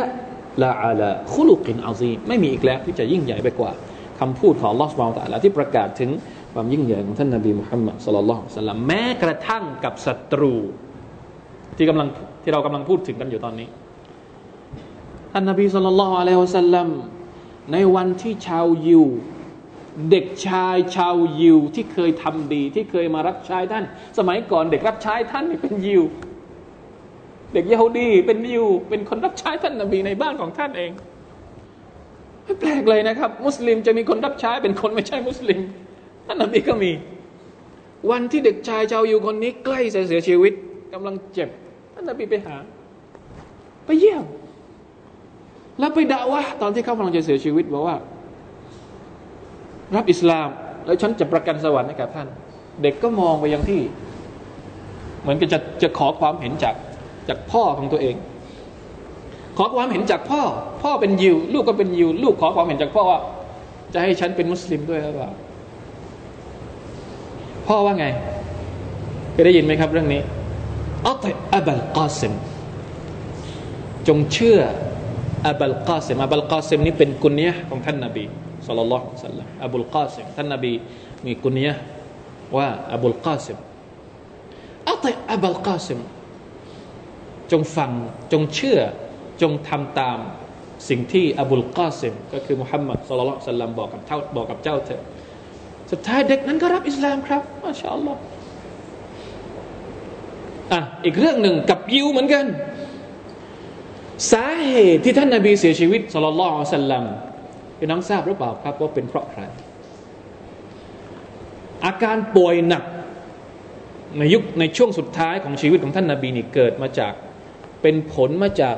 ละอาลาคุลุกินอาซีไม่มีอีกแล้วที่จะยิ่งใหญ่ไปกว่าคำพูดของลอสมาตาลาที่ประกาศถึงความยิ่งใหญ่ของท่านนบีมุฮัมมัดสุลลัลสัลลัมแม้กระทั่งกับศัตรู ที่กำลังที่เรากำลังพูดถึงกันอยู่ตอนนี้ท่านนบีสุลต่านละอะลัยฮิวสัลลัมในวันที่ชาวยิว เด็กชายชาวยิวที่เคยทำดี ที่เคยมารับใช้ท่าน สมัยก่อนเด็กรับใช้ท่านเป็นยิว เด็กยาฮูดีเป็นยิว เป็นคนรับใช้ท่านนบีในบ้านของท่านเองไม่แปลกเลยนะครับ มุสลิมจะมีคนรับใช้เป็นคนไม่ใช่มุสลิมท่านนบีก็มี วันที่เด็กชายชาวยิวคนนี้ใกล้จะเสียชีวิตกำลังเจ็บ ท่านนบีไปหา ไปเยี่ยม แล้วไปด่าว่าตอนที่เขากำลังจะเสียชีวิตบอกว่า รับอิสลาม แล้วฉันจะประกันสวรรค์ให้กับท่าน เด็กก็มองไปยังที่ เหมือนกับจะจะขอความเห็นจากจากพ่อของตัวเอง ขอความเห็นจากพ่อ พ่อเป็นยิว ลูกก็เป็นยิว ลูกขอความเห็นจากพ่อว่า จะให้ฉันเป็นมุสลิมด้วยหรือเปล่าพ่อว่าไงเคยได้ยินไหมครับเรื่องนี้ อัตอับัลกาซิมจงเชื่ออับัลกาซิมอับัลกาซิมนี่เป็นกุนยะของท่านนาบีสัลลัลลอฮุสัลลัมอับุลกาซิมท่านนบีมีกุนียะว่าอับุลกาซิมอัตอับุลกาซิมจงฟังจงเชื่อจงทำตามสิ่งที่อับุลกาซิมก็คือมุฮัมมัดสุลลัลสัลลัมบอกกับเจ้าบอกกับเจ้าเถอะสุดท้ายเด็กนั้นก็รับอิสลามครับมาชาอัลลอฮ์ อะอีกเรื่องหนึ่งกับยิวเหมือนกัน สาเหตุที่ท่านนาบีเสียชีวิตสุลลัลอฮสัลลัมพี่น้องทราบหรือเปล่าครับว่าเป็นเพราะใคร อาการป่วยหนักในยุคในช่วงสุดท้ายของชีวิตของท่านนาบีนี่เกิดมาจากเป็นผลมาจาก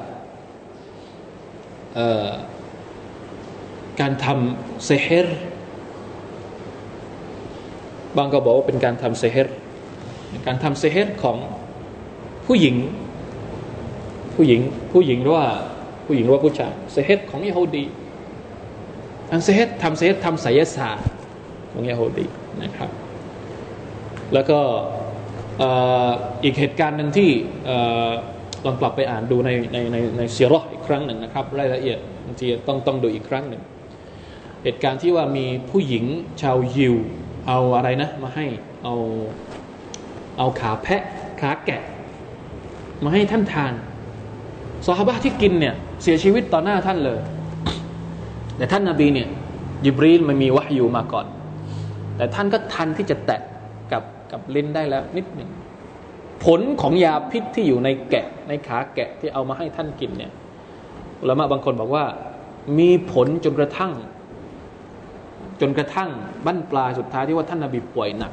การทำเซฮร์บางก็บอกว่าเป็นการทำเซฮร์การทำเซฮร์ของ ผู้หญิง ผู้หญิง ผู้หญิงหรือว่า ผู้หญิงหรือว่าผู้ชายเซฮร์ของยิฮูดีอันเซฮทำเซฮทำไสยศาสตร์ของยาฮูดีนะครับ แล้วก็อีกเหตุการณ์หนึ่งที่ลองกลับไปอ่านดูในในในในเซีรออีกครั้งหนึ่งนะครับ รายละเอียดบางทีต้องต้องดูอีกครั้งหนึ่งเหตุการณ์ที่ว่ามีผู้หญิงชาวยิว เอาอะไรนะ มาให้เอาเอาขาแพะขาแกะ มาให้ท่านทานสฮาบะที่กินเนี่ยเสียชีวิตต่อหน้าท่านเลย แต่ท่านนาบีเนี่ยยิบรีลมันมีวะอยู่มาก่อน แต่ท่านก็ทันที่จะแตะกับกับลิ้นได้แล้วนิดหนึ่งผลของยาพิษที่อยู่ในแกะในขาแกะที่เอามาให้ท่านกินเนี่ยอุลามะบางคนบอกว่า มีผลจนกระทั่ง จนกระทั่งบั้นปลายสุดท้ายที่ว่าท่านนาบีป่วยหนัก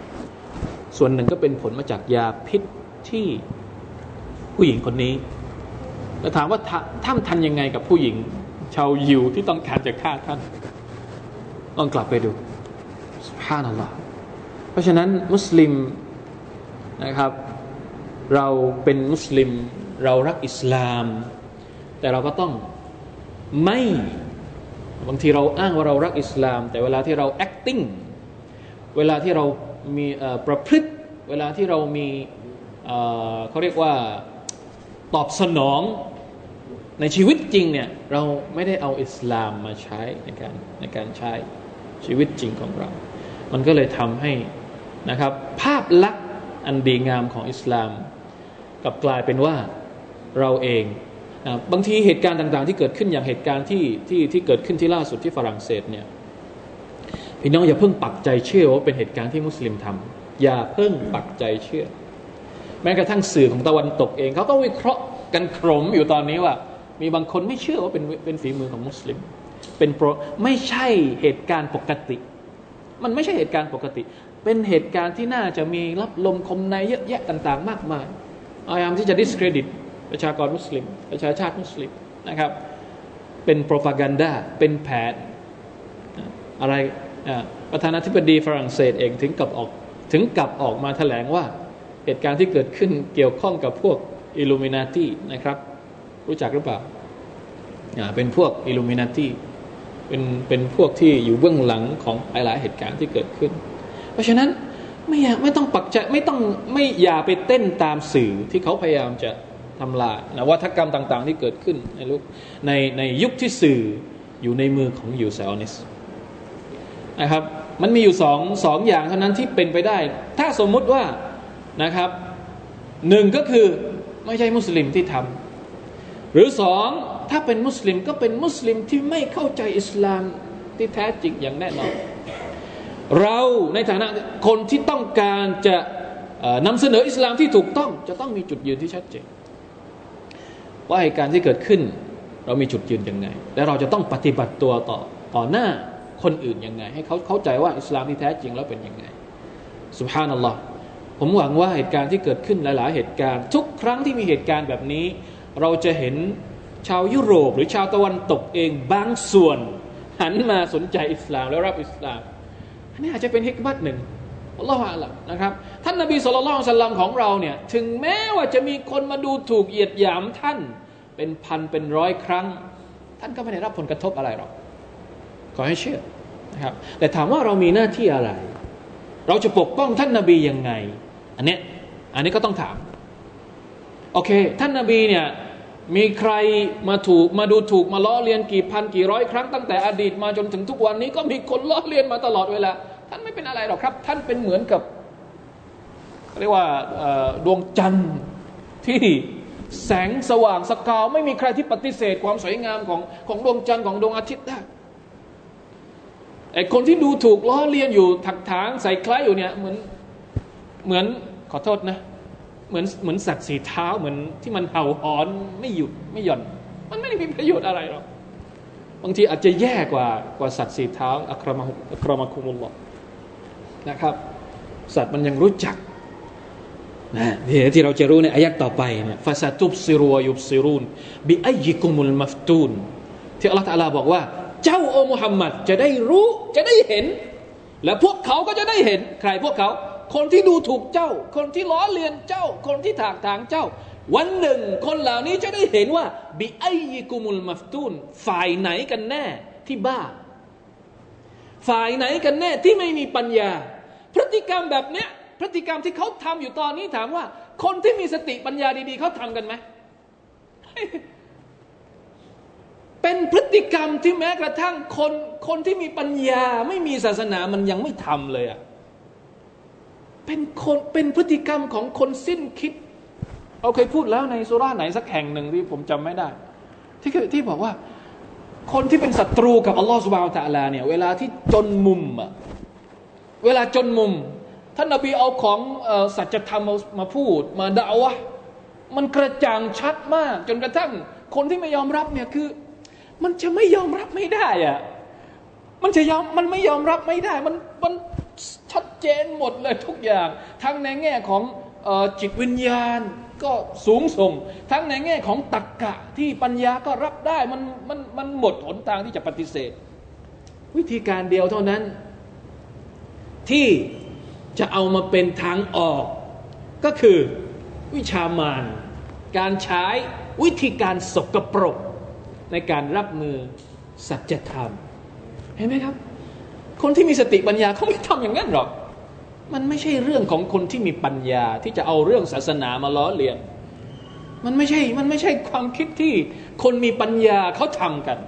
ส่วนหนึ่งก็เป็นผลมาจากยาพิษที่ ผู้หญิงคนนี้ แล้วถามว่าท่านทันยังไงกับผู้หญิง ชาวยิวที่ต้องการจะฆ่าท่านลองกลับไปดูฮานัลลอฮ์เพราะฉะนั้นมุสลิมนะครับ เราเป็นมุสลิม เรารักอิสลาม แต่เราก็ต้องไม่บางทีเราอ้างว่าเรารักอิสลาม แต่เวลาที่เรา acting เวลาที่เรามีประพฤติ เวลาที่เรามีเขาเรียกว่า ตอบสนองในชีวิตจริงเนี่ยเราไม่ได้เอาอิสลามมาใช้ในการในการใช้ชีวิตจริงของเรา มันก็เลยทำให้นะครับ ภาพลักษณ์อันดีงามของอิสลามกับกลายเป็นว่าเราเองบางทีเหตุการณ์ต่าง ๆ ที่เกิดขึ้นอย่างเหตุการณ์ที่ที่ที่เกิดขึ้นที่ล่าสุดที่ฝรั่งเศสเนี่ยพี่น้องอย่าเพิ่งปักใจเชื่อว่าเป็นเหตุการณ์ที่มุสลิมทำอย่าเพิ่งปักใจเชื่อ แม้กระทั่งสื่อของตะวันตกเองเขาก็วิเคราะห์กันขมอยู่ตอนนี้ว่า มีบางคนไม่เชื่อว่าเป็นเป็นฝีมือของมุสลิม เป็นโปรไม่ใช่เหตุการณ์ปกติ มันไม่ใช่เหตุการณ์ปกติ เป็นเหตุการณ์ที่น่าจะมีรับลมคมในเยอะแยะต่าง ๆ มากมายพยายามที่จะ discredit ประชากรมุสลิม ประชาชาติมุสลิมนะครับ เป็นโปรปากันดาเป็นแผนอะไรประธานาธิบดีฝรั่งเศสเองถึงกับออกถึงกับออกมาแถลงว่า เหตุการณ์ที่เกิดขึ้นเกี่ยวข้องกับพวกอิลูมินาตีนะครับ รู้จักหรือเปล่าเป็นพวกอิลูมินาตีเป็นเป็นพวกที่อยู่เบื้องหลังของหลายเหตุการณ์ที่เกิดขึ้น เพราะฉะนั้นไม่อยากไม่ต้องปักใจไม่ต้องไม่อย่าไปเต้นตามสื่อที่เขาพยายามจะทำลายนวัตกรรมต่าง ๆ ที่เกิดขึ้นในลุกในในยุคที่สื่ออยู่ในมือของยิวไซออนิสต์นะครับ มันมีอยู่สองสองอย่างเท่านั้นที่เป็นไปได้ ถ้าสมมุติว่า นะครับหนึ่งก็คือไม่ใช่มุสลิมที่ทำหรือสองถ้าเป็นมุสลิมก็เป็นมุสลิมที่ไม่เข้าใจอิสลามที่แท้จริงอย่างแน่นอน เราในฐานะคนที่ต้องการจะนำเสนออิสลามที่ถูกต้อง จะต้องมีจุดยืนที่ชัดเจนว่าเหตุการณ์ที่เกิดขึ้น เรามีจุดยืนยังไง และเราจะต้องปฏิบัติตัวต่อต่อหน้าคนอื่นยังไง ให้เขาเข้าใจว่าอิสลามที่แท้จริงแล้วเป็นยังไงสุภานัลลอฮ์ ผมหวังว่าเหตุการณ์ที่เกิดขึ้นหลาย ๆ เหตุการณ์ ทุกครั้งที่มีเหตุการณ์แบบนี้ เราจะเห็นชาวยุโรป หรือชาวตะวันตกเองบางส่วน หันมาสนใจอิสลามแล้วรับอิสลามอันนี้อาจจะเป็นฮิกมัตหนึ่งอัลลอฮฺอะลันะครับ ท่านนบีสุลต่านสัลลัมของเราเนี่ยถึงแม้ว่าจะมีคนมาดูถูกเหยียดหยามท่านเป็นพันเป็นร้อยครั้ง ท่านก็ไม่ได้รับผลกระทบอะไรหรอกขอให้เชื่อนะครับแต่ถามว่าเรามีหน้าที่อะไร เราจะปกป้องท่านนาบียังไง อันนี้อันนี้ก็ต้องถาม โอเค ท่านนาบีเนี่ยมีใครมาถูกมาดูถูกมาล้อเลียนกี่พันกี่ร้อยครั้งตั้งแต่อดีตมาจนถึงทุกวันนี้ก็มีคนล้อเลียนมาตลอดเวลา ท่านไม่เป็นอะไรหรอกครับ ท่านเป็นเหมือนกับเรียกว่าดวงจันทร์ที่แสงสว่างสกาว ไม่มีใครที่ปฏิเสธความสวยงามของของดวงจันทร์ของดวงอาทิตย์ได้ไอคนที่ดูถูกล้อเลียนอยู่ถักถางใส่คล้ายอยู่เนี่ยเหมือน เหมือนขอโทษนะ เหมือนเหมือนสัตว์สีเท้าเหมือนที่มันเห่าหอนไม่หยุดไม่หย่อน มันไม่ได้มีประโยชน์อะไรหรอกบางทีอาจจะแย่กว่ากว่าสัตว์สีเท้าอัครมอัครมคุมุลลอนะครับ สัตว์มันยังรู้จักนะที่เราจะรู้ในอายักต่อไปเนี่ยฟาซาตุบซิรัวยุบซิรุนบิอัยิกุมุลมัฟตูนที่อัลลอฮฺตาลาบอกว่า เจ้าโอมุฮัมมัดจะได้รู้จะได้เห็น และพวกเขาก็จะได้เห็นใครพวกเขา คนที่ดูถูกเจ้า คนที่ล้อเลียนเจ้า คนที่ถากถางเจ้า วันหนึ่ง คนเหล่านี้จะได้เห็นว่าบิไอยิกุมุลมัฟตูนฝ่ายไหนกันแน่ที่บ้า ฝ่ายไหนกันแน่ที่ไม่มีปัญญา พฤติกรรมแบบเนี้ยพฤติกรรมที่เขาทำอยู่ตอนนี้ถามว่า คนที่มีสติปัญญาดีๆเขาทำกันไหมเป็นพฤติกรรมที่แม้กระทั่งคนคนที่มีปัญญาไม่มีศาสนามันยังไม่ทำเลยอะ เป็นคนเป็นพฤติกรรมของคนสิ้นคิดเราเคยพูดแล้วในสุราไหนสักแห่งหนึ่งที่ผมจำไม่ได้ ที่ที่บอกว่า คนที่เป็นศัตรูกับอัลลอฮฺสุบานตะลาเนี่ย เวลาที่จนมุมอะเวลาจนมุม ท่านนบีเอาของสัจธรรมมาพูด มาด่าวะมันกระจ่างชัดมาก จนกระทั่ง คนที่ไม่ยอมรับเนี่ยคือ มันจะไม่ยอมรับไม่ได้อะมันจะยอมมันไม่ยอมรับไม่ได้ มันมัน ชัดเจนหมดเลยทุกอย่าง ทั้งในแง่ของจิตวิญญาณก็สูงส่ง ทั้งในแง่ของตรรกกะที่ปัญญาก็รับได้มันมันมันหมดหนทางที่จะปฏิเสธ วิธีการเดียวเท่านั้น ที่จะเอามาเป็นทางออก ก็คือวิชามาน การใช้วิธีการสกรปรกในการรับมือสัจธรรม เห็นไหมครับ คนที่มีสติปัญญาเขาไม่ทำอย่างนั้นหรอก มันไม่ใช่เรื่องของคนที่มีปัญญาที่จะเอาเรื่องศาสนามาล้อเลียน มันไม่ใช่ มันไม่ใช่ความคิดที่คนมีปัญญาเขาทำกัน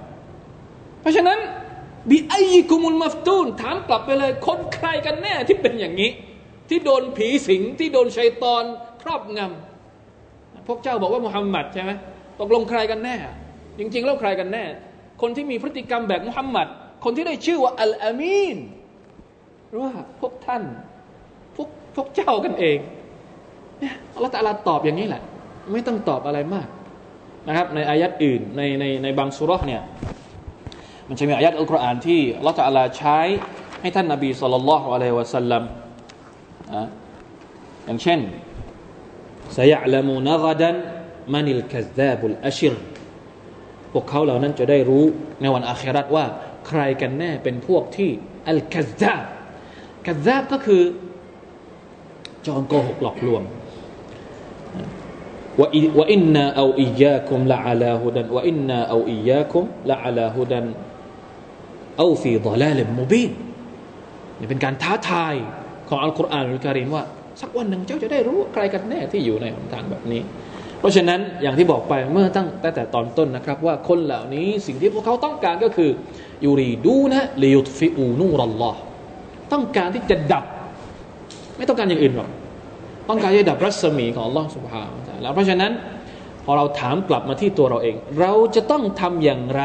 เพราะฉะนั้นบีไอกุมุลมัฟตูนถามกลับไปเลย คนใครกันแน่ที่เป็นอย่างนี้ ที่โดนผีสิงที่โดนชัยตอนครอบงำพวกเจ้าบอกว่ามุฮัมมัดใช่ไหมตกลงใครกันแน่ จริง ๆ แล้วใครกันแน่ คนที่มีพฤติกรรมแบบมุฮัมมัด คนที่ได้ชื่อว่าอัลอามีนรู้ว่าพวกท่านพวกพวกเจ้ากันเองเนี่ยอัลลอฮฺตาลาตอบอย่างนี้แหละ ไม่ต้องตอบอะไรมากนะครับ ในอายัดอื่นในในในบางสุรษเนี่ยมันจะมีอายัดอัลกุรอานที่อัลลอฮฺตาลาใช้ให้ท่านนบีสุลต่านละฮ์อะลัยวะสัลลัมอย่างเช่น سيعلمون غدا من الكذاب الأشر พวกเขาเหล่านั้นจะได้รู้ในวันอาคราตว่า ใครกันแน่เป็นพวกที่อัลกัซซาบกัซซาบก็คือจอมโกหกหลอกลวงว่าอินนาเอาอียาคุมละอาลาฮุดันว่าอินนาเอาอียาคุมละอาลาฮุดันเอาฟีดลาลมุบินนี่เป็นการท้าทายของอัลกุรอานอัลกิริมว่า สักวันหนึ่งเจ้าจะได้รู้ใครกันแน่ที่อยู่ในหนทางแบบนี้ เพราะฉะนั้นอย่างที่บอกไปเมื่อตั้งแต่ตอนต้นนะครับ ว่าคนเหล่านี้สิ่งที่พวกเขาต้องการก็คือ ยูรีดูนะลิยุตฟิอูนูรัลลอฮ์ต้องการที่จะดับ ไม่ต้องการอย่างอื่นหรอกต้องการจะดับรัศมีของอัลลอฮ์สุบฮาแล้วเพราะฉะนั้น พอเราถามกลับมาที่ตัวเราเอง เราจะต้องทำอย่างไร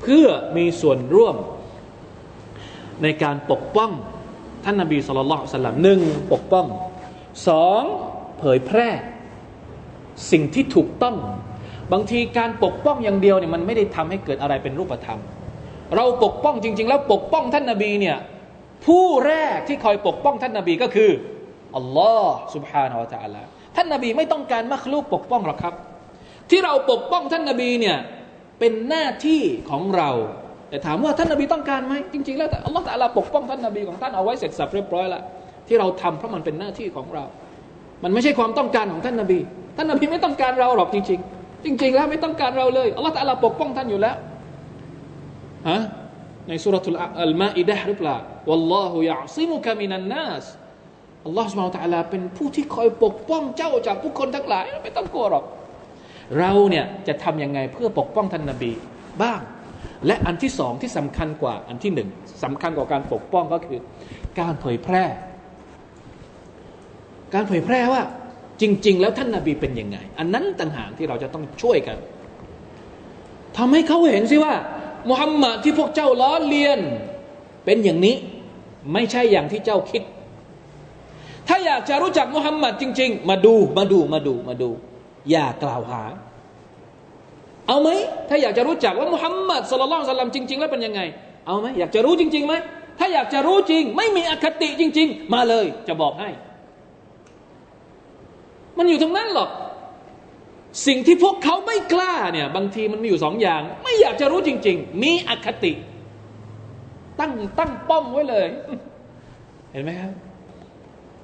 เพื่อมีส่วนร่วม ในการปกป้องท่านนบีสุลต่านสัลลัมหนึ่งปกป้องสองเผยแพร่ สิ่งที่ถูกต้อง บางทีการปกป้องอย่างเดียวเนี่ยมันไม่ได้ทำให้เกิดอะไรเป็นรูปธรรม เราปกป้องจริง ๆ แล้วปกป้องท่านนาบีเนี่ยผู้แรกที่คอยปกป้องท่านนาบีก็คืออัลลอฮ์ سبحانه และ تعالى ท่านนาบีไม่ต้องการมักลูกปกป้องหรอกครับ ที่เราปกป้องท่านนาบีเนี่ยเป็นหน้าที่ของเรา แต่ถามว่าท่านนาบีต้องการไหมจริง ๆ แล้วแต่อัลลอฮ์ตะลาปกป้องท่านนาบีของท่านเอาไว้เสร็จสับเรียบร้อยแล้วที่เราทำเพราะมันเป็นหน้าที่ของเรา มันไม่ใช่ความต้องการของท่านนาบีท่านนบีไม่ต้องการเราหรอกจริงๆ จริง ๆ แล้วไม่ต้องการเราเลยอัลลอฮฺตะลาปกป้องท่านอยู่แล้ว ฮะในสุรทูลอัลมาอิดะหรือเปล่าวัลลอฮุยาซิมุกามินันนัสอัลลอฮฺสุบฮานะตะลาเป็นผู้ที่คอยปกป้องเจ้าจากผู้คนทั้งหลายไม่ต้องกลัวหรอก เราเนี่ยจะทำยังไงเพื่อปกป้องท่านนบีบ้าง และอันที่สองที่สำคัญกว่าอันที่หนึ่งสำคัญกว่าการปกป้องก็คือ การเผยแพร่ การเผยแพร่ว่าจริง ๆ แล้วท่านนาบีเป็นยังไง อันนั้นต่างหากที่เราจะต้องช่วยกันทำให้เขาเห็นสิว่า มุฮัมมัดที่พวกเจ้าล้อเลียน เป็นอย่างนี้ไม่ใช่อย่างที่เจ้าคิด ถ้าอยากจะรู้จักมุฮัมมัดจริง ๆ มาดูมาดูมาดูมาดู อย่ากล่าวหา เอาไหมถ้าอยากจะรู้จักว่ามุฮัมมัดสุลลัลสลัมจริง ๆ แล้วเป็นยังไง เอาไหมอยากจะรู้จริงๆไหมถ้าอยากจะรู้จริง ไม่มีอคติจริง ๆ มาเลย จะบอกให้ มันอยู่ตรงนั้นหรอก สิ่งที่พวกเขาไม่กล้าเนี่ยบางทีมันมีอยู่สองอย่าง ไม่อยากจะรู้จริง ๆ มีอคติ ตั้งตั้งป้อมไว้เลย เห็นไหมครับ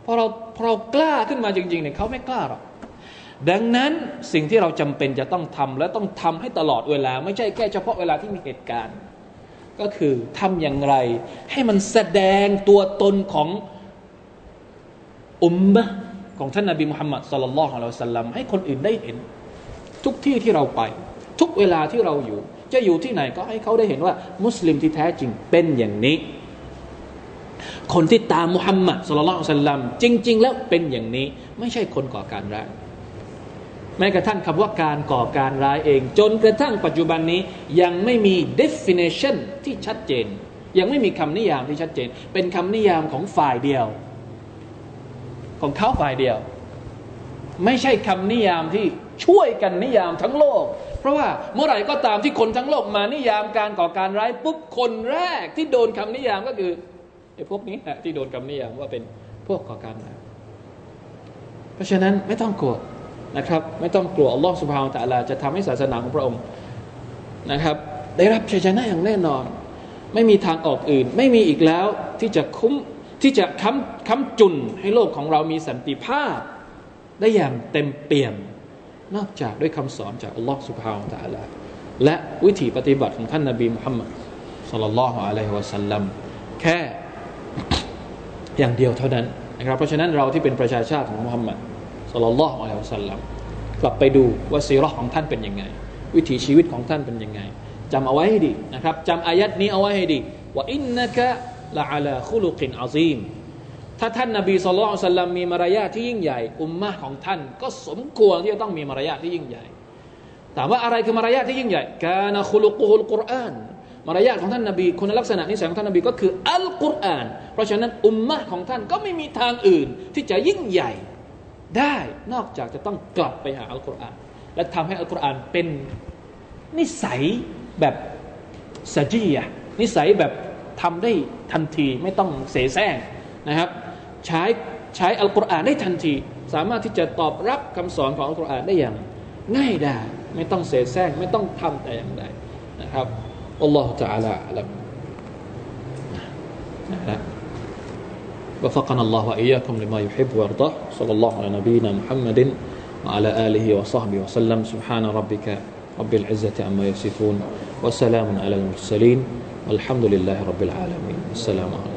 พอเราพอเรากล้าขึ้นมาจริงๆเนี่ยเขาไม่กล้าหรอกดังนั้นสิ่งที่เราจำเป็นจะต้องทำและต้องทำให้ตลอดเวลา ไม่ใช่แค่เฉพาะเวลาที่มีเหตุการณ์ ก็คือทำอย่างไร ให้มันแสดงตัวตนของอุมมะของท่านนาบีมุฮัมมัดสลลัลลอฮุอะลัยฮิสัลลัมให้คนอื่นได้เห็น ทุกที่ที่เราไป ทุกเวลาที่เราอยู่ จะอยู่ที่ไหนก็ให้เขาได้เห็นว่า มุสลิมที่แท้จริงเป็นอย่างนี้ คนที่ตามมุฮัมมัดสลลัลลอฮุอะลัยฮิสัลลัมจริง ๆ แล้วเป็นอย่างนี้ ไม่ใช่คนก่อการร้ายแม้กระทั่งคำว่าการก่อการร้ายเอง จนกระทั่งปัจจุบันนี้ยังไม่มี definition ที่ชัดเจน ยังไม่มีคำนิยามที่ชัดเจน เป็นคำนิยามของฝ่ายเดียว ของเขาฝ่ายเดียว ไม่ใช่คำนิยามที่ ช่วยกันนิยามทั้งโลก เพราะว่าเมื่อไหร่ก็ตามที่คนทั้งโลกมานิยามการก่อการร้ายปุ๊บคนแรกที่โดนคำนิยามก็คือไอ้พวกนี้แหละที่โดนคำนิยามว่าเป็นพวกก่อการร้ายเพราะฉะนั้นไม่ต้องกลัวนะครับ ไม่ต้องกลัวอัลลอฮฺสุบฮานตะลาจะทำให้ศาสนาของพระองค์นะครับ ได้รับชัยชนะอย่างแน่นอน ไม่มีทางออกอื่น ไม่มีอีกแล้วที่จะคุ้มที่จะค้ำค้ำจุนให้โลกของเรามีสันติภาพ ได้อย่างเต็มเปี่ยม นอกจากด้วยคำสอนจากอัลลอฮฺสุบฮาวตะลาและวิถีปฏิบัติของท่านนาบีมุฮัมมัดสุลลัลลอฮุอะลัยฮิวะสัลลัมแค่อย่างเดียวเท่านั้นนะครับเพราะฉะนั้นเราที่เป็นประชาชาติของมุฮัมมัดสุลลัลลอฮุอะลัยฮิวะสัลลัมกลับไปดูว่าซีรอของท่านเป็นยังไง วิถีชีวิตของท่านเป็นยังไงจำเอาไว้ให้ดีนะครับจำอายัดนี้เอาไว้ให้ดีว่าอินนักะละอัลาคุลุกินอาซีม ถ้าท่านนบีสุลต่านมีมารยาทที่ยิ่งใหญ่ อุมมะของท่าน ก็สมควรที่จะต้องมีมารยาทที่ยิ่งใหญ่ถามว่าอะไรคือมารยาทที่ยิ่งใหญ่กานะคุลุกุฮุลกุรอานมารยาทของท่านนบีคุณลักษณะนิสัยของท่านนบีก็คืออัลกุรอาน เพราะฉะนั้นอุมมะของท่านก็ไม่มีทางอื่นที่จะยิ่งใหญ่ได้นอกจากจะต้องกลับไปหาอัลกุรอาน และทำให้อัลกุรอานเป็นนิสัยแบบสจียนิสัยแบบทำได้ทันทีไม่ต้องเสแสร้งนะครับ ใช้ใช้อัลกุรอานได้ทันที สามารถที่จะตอบรับคำสอนของอัลกุรอานได้อย่างง่ายได้ไม่ต้องเสแสร้งไม่ต้องทำแต่อย่างใดนะครับอัลลอฮฺ تعالى อัลนะ وفقنا الله وإياكم لما يحب ويرضاه صلى الله على نبينا محمد وعلى آله وصحبه وسلم سبحان ربك رب العزة عما يصفون وسلام على المرسلين والحمد لله رب العالمين السلام عليكم